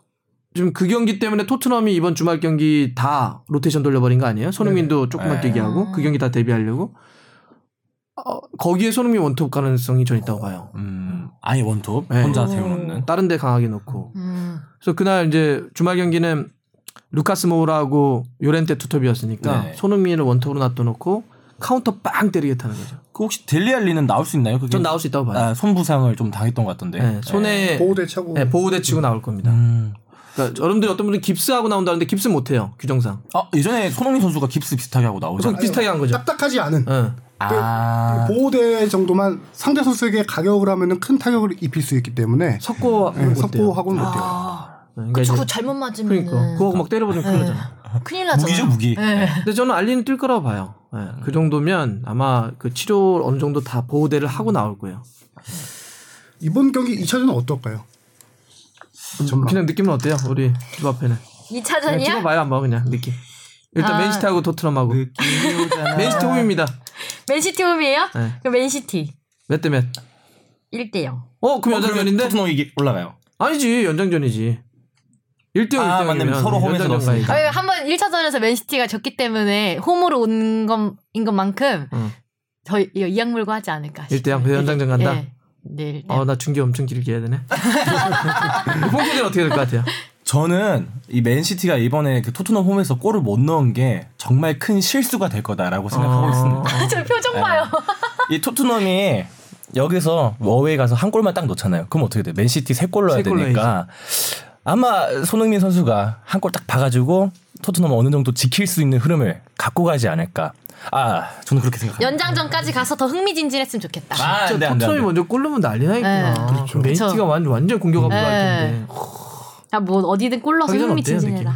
지금 그 경기 때문에 토트넘이 이번 주말 경기 다 로테이션 돌려버린 거 아니에요? 손흥민도 조금만 네. 뛰게 하고 그 경기 다 데뷔하려고. 어, 거기에 손흥민 원톱 가능성이 전 있다고 봐요. 음, 아예 원톱 네. 혼자 세워놓는. 다른 데 강하게 놓고. 음. 그래서 그날 이제 주말 경기는 루카스 모우라하고 요렌테 투톱이었으니까 네. 손흥민을 원톱으로 놔둬놓고 카운터 빵 때리겠다는 거죠. 그 혹시 델레 알리는 나올 수 있나요? 그게? 전 나올 수 있다고 봐요. 아, 손 부상을 좀 당했던 것 같던데. 네, 손에 보호대 차고. 네, 보호대 치고 나올 겁니다. 음. 그러니까 여러분들이 어떤 분들은 깁스하고 나온다는데 깁스 못 해요 규정상. 아 예전에 손흥민 선수가 깁스 비슷하게 하고. 그건 비슷하게 한 거죠. 딱딱하지 않은. 어. 아. 보호대 정도만 상대 선수에게 가격을 하면은 큰 타격을 입힐 수 있기 때문에 석고 네, 석고하고는 못 돼요. 아, 그러니까 그쵸, 이제 그거 잘못 맞으면 그러니까 그거 막 때려버리면 큰일 나잖아. 큰일 나잖아. 무기죠, 무기. 네. 근데 저는 알리는 뛸 거라고 봐요. 예, 그 정도면 아마 그 치료 어느 정도 다 보호대를 하고 나올 거예요. 이번 경기 2차전은 어떨까요? 전망. 그냥 느낌은 어때요? 우리 집 앞에는. 그냥 2차전이야? 찍어봐요 한번 그냥 느낌. 일단 아. 맨시티하고 토트넘하고. 맨시티 홈입니다. 맨시티 홈이에요? 네. 그럼 맨시티 몇 대 몇? 1대 0. 어 그럼 어, 연장전인데? 토트넘 이게 올라가요. 아니지 연장전이지. 1대0 아, 1대0이면 맞네. 서로 홈에서 넣었으니까. 아, 한번 1차전에서 맨시티가 졌기 때문에 홈으로 온 것인 것만큼 응. 더 이 악물고 하지 않을까. 1대0 그래서 연장전 간다? 예. 네, 1대0. 어 나 중계 엄청 길게 해야 되네. 뽕크는 어떻게 될 것 같아요? 저는 이 맨시티가 이번에 그 토트넘 홈에서 골을 못 넣은 게 정말 큰 실수가 될 거다라고 생각하고 어. 있습니다. 저 표정 봐요. 이 토트넘이 여기서 어웨이 가서 한 골만 딱 넣잖아요. 그럼 어떻게 돼? 맨시티 세 골 넣어야 되니까 아마 손흥민 선수가 한 골 딱 봐가지고 토트넘 어느 정도 지킬 수 있는 흐름을 갖고 가지 않을까. 아, 저는 그렇게 생각합니다. 연장전까지 가서 더 흥미진진했으면 좋겠다. 아, 진짜 안 돼, 안 토트넘이 돼. 먼저 골 넣으면 난리 나겠구나. 네. 그렇죠. 맨시티가 완전 완전 공격압으로 네. 할 텐데. 야, 뭐 어디든 골 넣어서 흥미진진해라.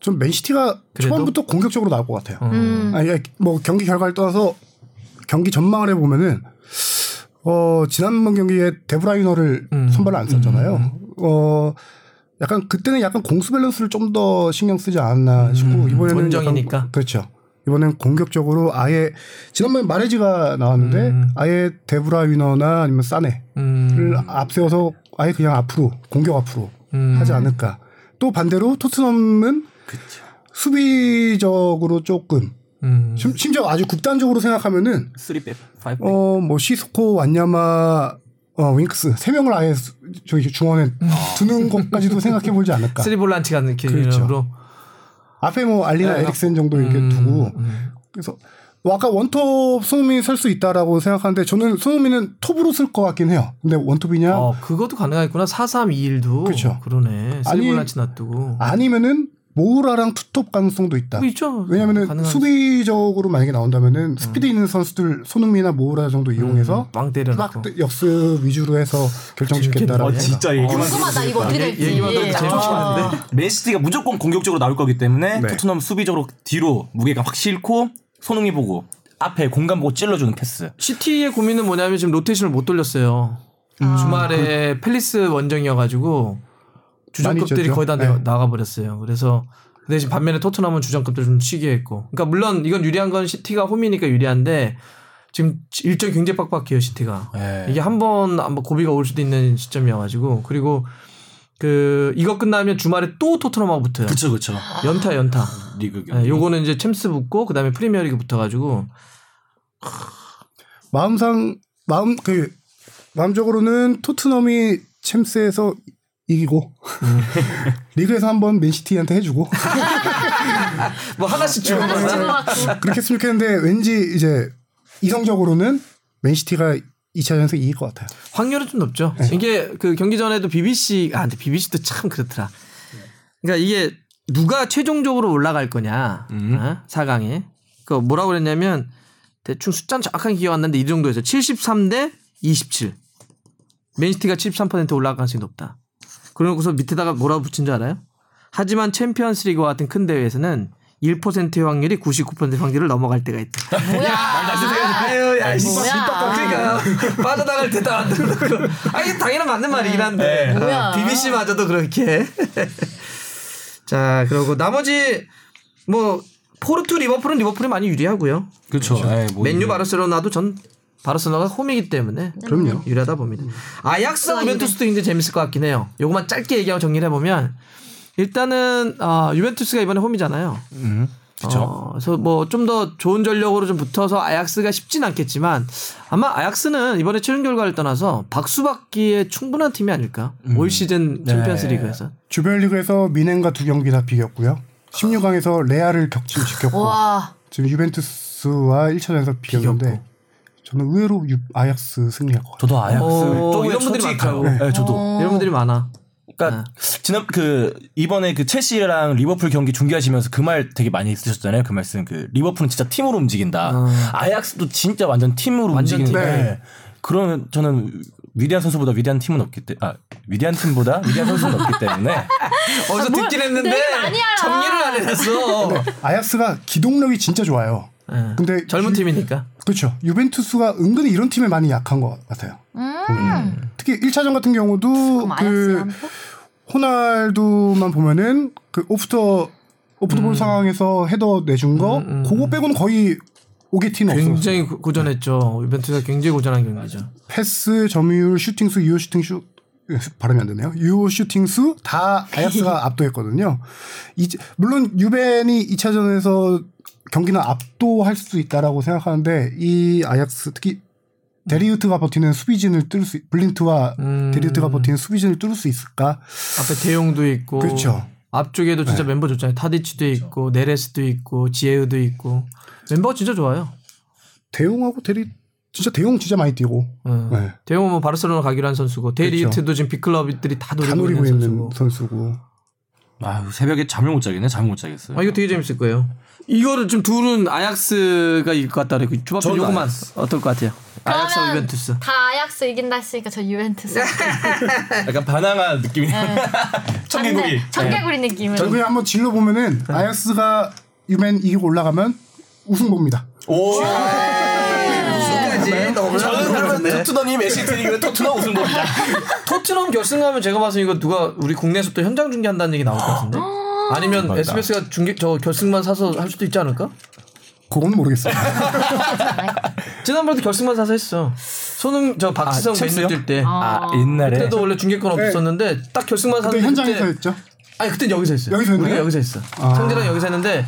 좀 맨시티가 그래도? 초반부터 공격적으로 나올 것 같아요. 음. 아니, 뭐 경기 결과를 떠나서 경기 전망을 해보면은 어 지난번 경기에 더브라위너를 음. 선발을 안 썼잖아요. 어 약간 그때는 약간 공수 밸런스를 좀 더 신경 쓰지 않았나 싶고 이번에는 음. 원정이니까. 약간, 그렇죠. 이번엔 공격적으로 아예 지난번에 마레즈가 나왔는데 음. 아예 더브라위너나 아니면 사네를 음, 앞세워서 아예 그냥 앞으로 공격 앞으로 음. 하지 않을까. 또 반대로 토트넘은 수비적으로 조금 음. 심- 심지어 아주 극단적으로 생각하면은 3백, 5백. 어 뭐 시소코 완야마 어 윙크스 세 명을 아예 수- 저기 중원에 두는 것까지도 생각해 보지 않을까. 쓰리볼란치 같은 그렇죠. 기준으로. 앞에 뭐 알리나 네. 에릭센 정도 이렇게 음, 두고 음. 그래서 뭐 아까 원톱 손흥민이 설 수 있다라고 생각하는데 저는 손흥민은 톱으로 쓸 것 같긴 해요. 근데 원톱이냐 어, 그것도 가능하겠구나. 4-3-2-1도. 그렇죠. 그러네. 쓰리볼란치 놔두고. 아니면은 모우라랑 투톱 가능성도 있다. 뭐 있죠. 왜냐면은 가능한- 수비적으로 만약에 나온다면은 스피드 있는 선수들 손흥민이나 모우라 정도 이용해서 음. 막 역습 위주로 해서 결정 짓겠다라고 어, 진짜 얘기만 궁금하다 이거 어떻게 될지. 얘기만 들어도 재밌겠는데? 맨시티가 무조건 공격적으로 나올 거기 때문에 네. 토트넘 수비적으로 뒤로 무게가 확 실리고 손흥민 보고 앞에 공간 보고 찔러주는 패스. 시티의 고민은 뭐냐면 지금 로테이션을 못 돌렸어요. 음. 주말에 팰리스 원정이어가지고 주전급들이 거의 다. 네. 나가 버렸어요. 그래서 그 대신 반면에 토트넘은 주전급들 좀 쉬게 했고. 그러니까 물론 이건 유리한 건 시티가 홈이니까 유리한데 지금 일정이 굉장히 빡빡해요 시티가. 네. 이게 한번 한번 고비가 올 수도 있는 시점이어가지고 그리고 그 이거 끝나면 주말에 또 토트넘하고 붙어요. 그쵸 그쵸. 연타 연타. 리그 경기. 네, 요거는 이제 챔스 붙고 그다음에 프리미어리그 붙어가지고 마음상 마음 그 마음적으로는 토트넘이 챔스에서 이기고 리그에서 한번 맨시티한테 해주고 뭐 하나씩. 집어갖고. 그렇게 했으면 좋겠는데 왠지 이제 이성적으로는 맨시티가 2차전에서 이길 것 같아요. 확률은 좀 높죠. 이게 그 경기 전에도 BBC 아 근데 BBC도 참 그렇더라. 그러니까 이게 누가 최종적으로 올라갈 거냐 음. 어? 4강에 그 뭐라고 그랬냐면 대충 숫자는 정확하게 기억 안 나는데 이 정도였어요. 73대 27. 맨시티가 73% 올라갈 가능성이 높다. 그러고서 밑에다가 뭐라고 붙인 줄 알아요? 하지만 챔피언스 리그와 같은 큰 대회에서는 1%의 확률이 99%의 확률을 넘어갈 때가 있다. 뭐야? 아유, 야? 그러니까 빠져나갈 때도 안 들고. 아, 이게 당연한 맞는 말이긴 한데. 뭐야? BBC마저도 그렇게. 자, 그리고 나머지 뭐 포르투 리버풀은 리버풀이 많이 유리하고요. 그렇죠. 에이, 뭐 맨유 바르셀로나도 전 바르셀로나가 홈이기 때문에 그럼요. 유리하다 봅니다. 아약스 유벤투스도 굉장히 재밌을 것 같긴 해요. 요것만 짧게 얘기하고 정리를 해보면 일단은 어, 유벤투스가 이번에 홈이잖아요. 음. 그렇죠. 어, 그래서 뭐 좀 더 좋은 전력으로 좀 붙어서 아약스가 쉽진 않겠지만 아마 아약스는 이번에 최종 결과를 떠나서 박수 받기에 충분한 팀이 아닐까. 올 시즌 네. 챔피언스 리그에서. 주별리그에서 미넨과 두 경기 다 비겼고요. 16강에서 레알을 격침시켰고 와. 지금 유벤투스와 1차전에서 비겼는데 비겼고. 저는 의외로 유, 아약스 승리할 것 같아요. 저도 아약스 어, 쪽에 이런 분들이. 가요. 네, 저도. 이런 분들이 많아. 그러니까 지난 그 이번에 그 첼시랑 리버풀 경기 중계하시면서 그 말 되게 많이 쓰셨잖아요. 그 말씀 그 리버풀은 진짜 팀으로 움직인다. 아약스도 진짜 완전 팀으로 완전 움직이는데 팀. 네. 그러면 저는 위대한 선수보다 위대한 팀은 없기 때문에 아 위대한 팀보다 위대한 선수는 없기 때문에 어디서 뭘 듣긴 했는데. 정리를 안 해놨어. 아약스가 기동력이 진짜 좋아요. 예. 근데 젊은 유- 팀이니까. 그렇죠. 유벤투스가 은근히 이런 팀에 많이 약한 것 같아요. 음. 특히 1차전 같은 경우도 그? 호날두만 보면은 그 오프터 오프터볼 상황에서 헤더 내준 거 그거 빼고는 거의 오게티는 없었어요. 굉장히 고- 고전했죠. 유벤투스가 굉장히 고전한 경기죠. 패스, 점유율, 슈팅 수, 유효 슈팅 수 발음이 안 되네요. 유효 슈팅 수 다 아약스가 압도했거든요. 이제 물론 유벤이 2차전에서 경기는 압도할 수 있다라고 생각하는데 이 아약스 특히 데리흐트가 버티는 수비진을 뚫을 수 블린트와 음. 데리흐트가 버티는 수비진을 뚫을 수 있을까? 앞에 데용도 있고. 그렇죠. 앞쪽에도 진짜 멤버 좋잖아요. 타디치도 있고 네레스도 있고 지예흐도 있고 멤버가 진짜 좋아요. 대용하고 데리 진짜 대용 진짜 많이 뛰고 어. 네. 대용은 뭐 바르셀로나 가기로 한 선수고 데리우트도 지금 빅클럽들이 다 노리고, 다 노리고 있는 있는 선수고. 선수고. 아 새벽에 잠을 못 자겠네. 잠을 못 자겠어요. 아 이거 되게 재밌을 거예요. 이거를 좀 둘은 아약스가 이길 것 같다. 그 저는 요거만 아약스. 어떨 것 같아요? 아약스와 그러면 유벤투스. 다 아약스 이긴다 했으니까 저 유벤투스. 약간 반항한 느낌이네. 청개구리. 청개구리 느낌으로. 저 그냥 한번 질러 보면은 네. 아약스가 유벤 이기고 올라가면 우승 봅니다. 오. 네. 너무 저는 토트넘이 이기면 토트넘 우승 봅니다. 토트넘 결승하면 제가 봐서 이거 누가 우리 국내에서 또 현장 중계한다는 얘기 나올 것 같은데. 아니면 맞다. SBS가 중계 저 결승만 사서 할 수도 있지 않을까? 그건 모르겠어요. 지난번에도 결승만 사서 했어. 손흥 저 박지성 아, 첼시요? 맨유 뛸때 아 옛날에 그때도 원래 중계권 네. 없었는데 딱 결승만 그때 샀는데 현장에서 그때 했죠. 아니 그때 여기서 했어요. 여기서 했나요? 우리가 여기서 했어. 아. 성재랑 여기서 했는데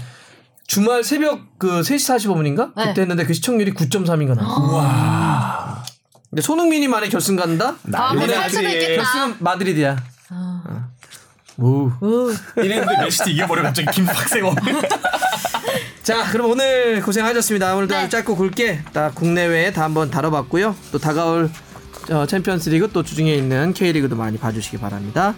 주말 새벽 그 3시 45분인가? 네. 그때 했는데 그 시청률이 9.3인가 나왔어. 와. 근데 손흥민이 만에 결승 간다? 아, 수도. 있겠다. 결승은 마드리드야. 어. 오. 이랬는데 맨시티 이겨버려 갑자기 김박세고. 자, 그럼 오늘 고생하셨습니다. 오늘도 네. 아주 짧고 굵게 딱 국내외에 다 한번 다뤄봤고요. 또 다가올 어, 챔피언스리그 또 주중에 있는 K리그도 많이 봐주시기 바랍니다.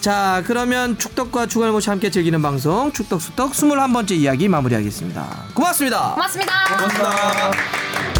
자, 그러면 축덕과 주갈못이 함께 즐기는 방송 축덕 수덕 21번째 이야기 마무리하겠습니다. 고맙습니다. 고맙습니다. 고맙습니다.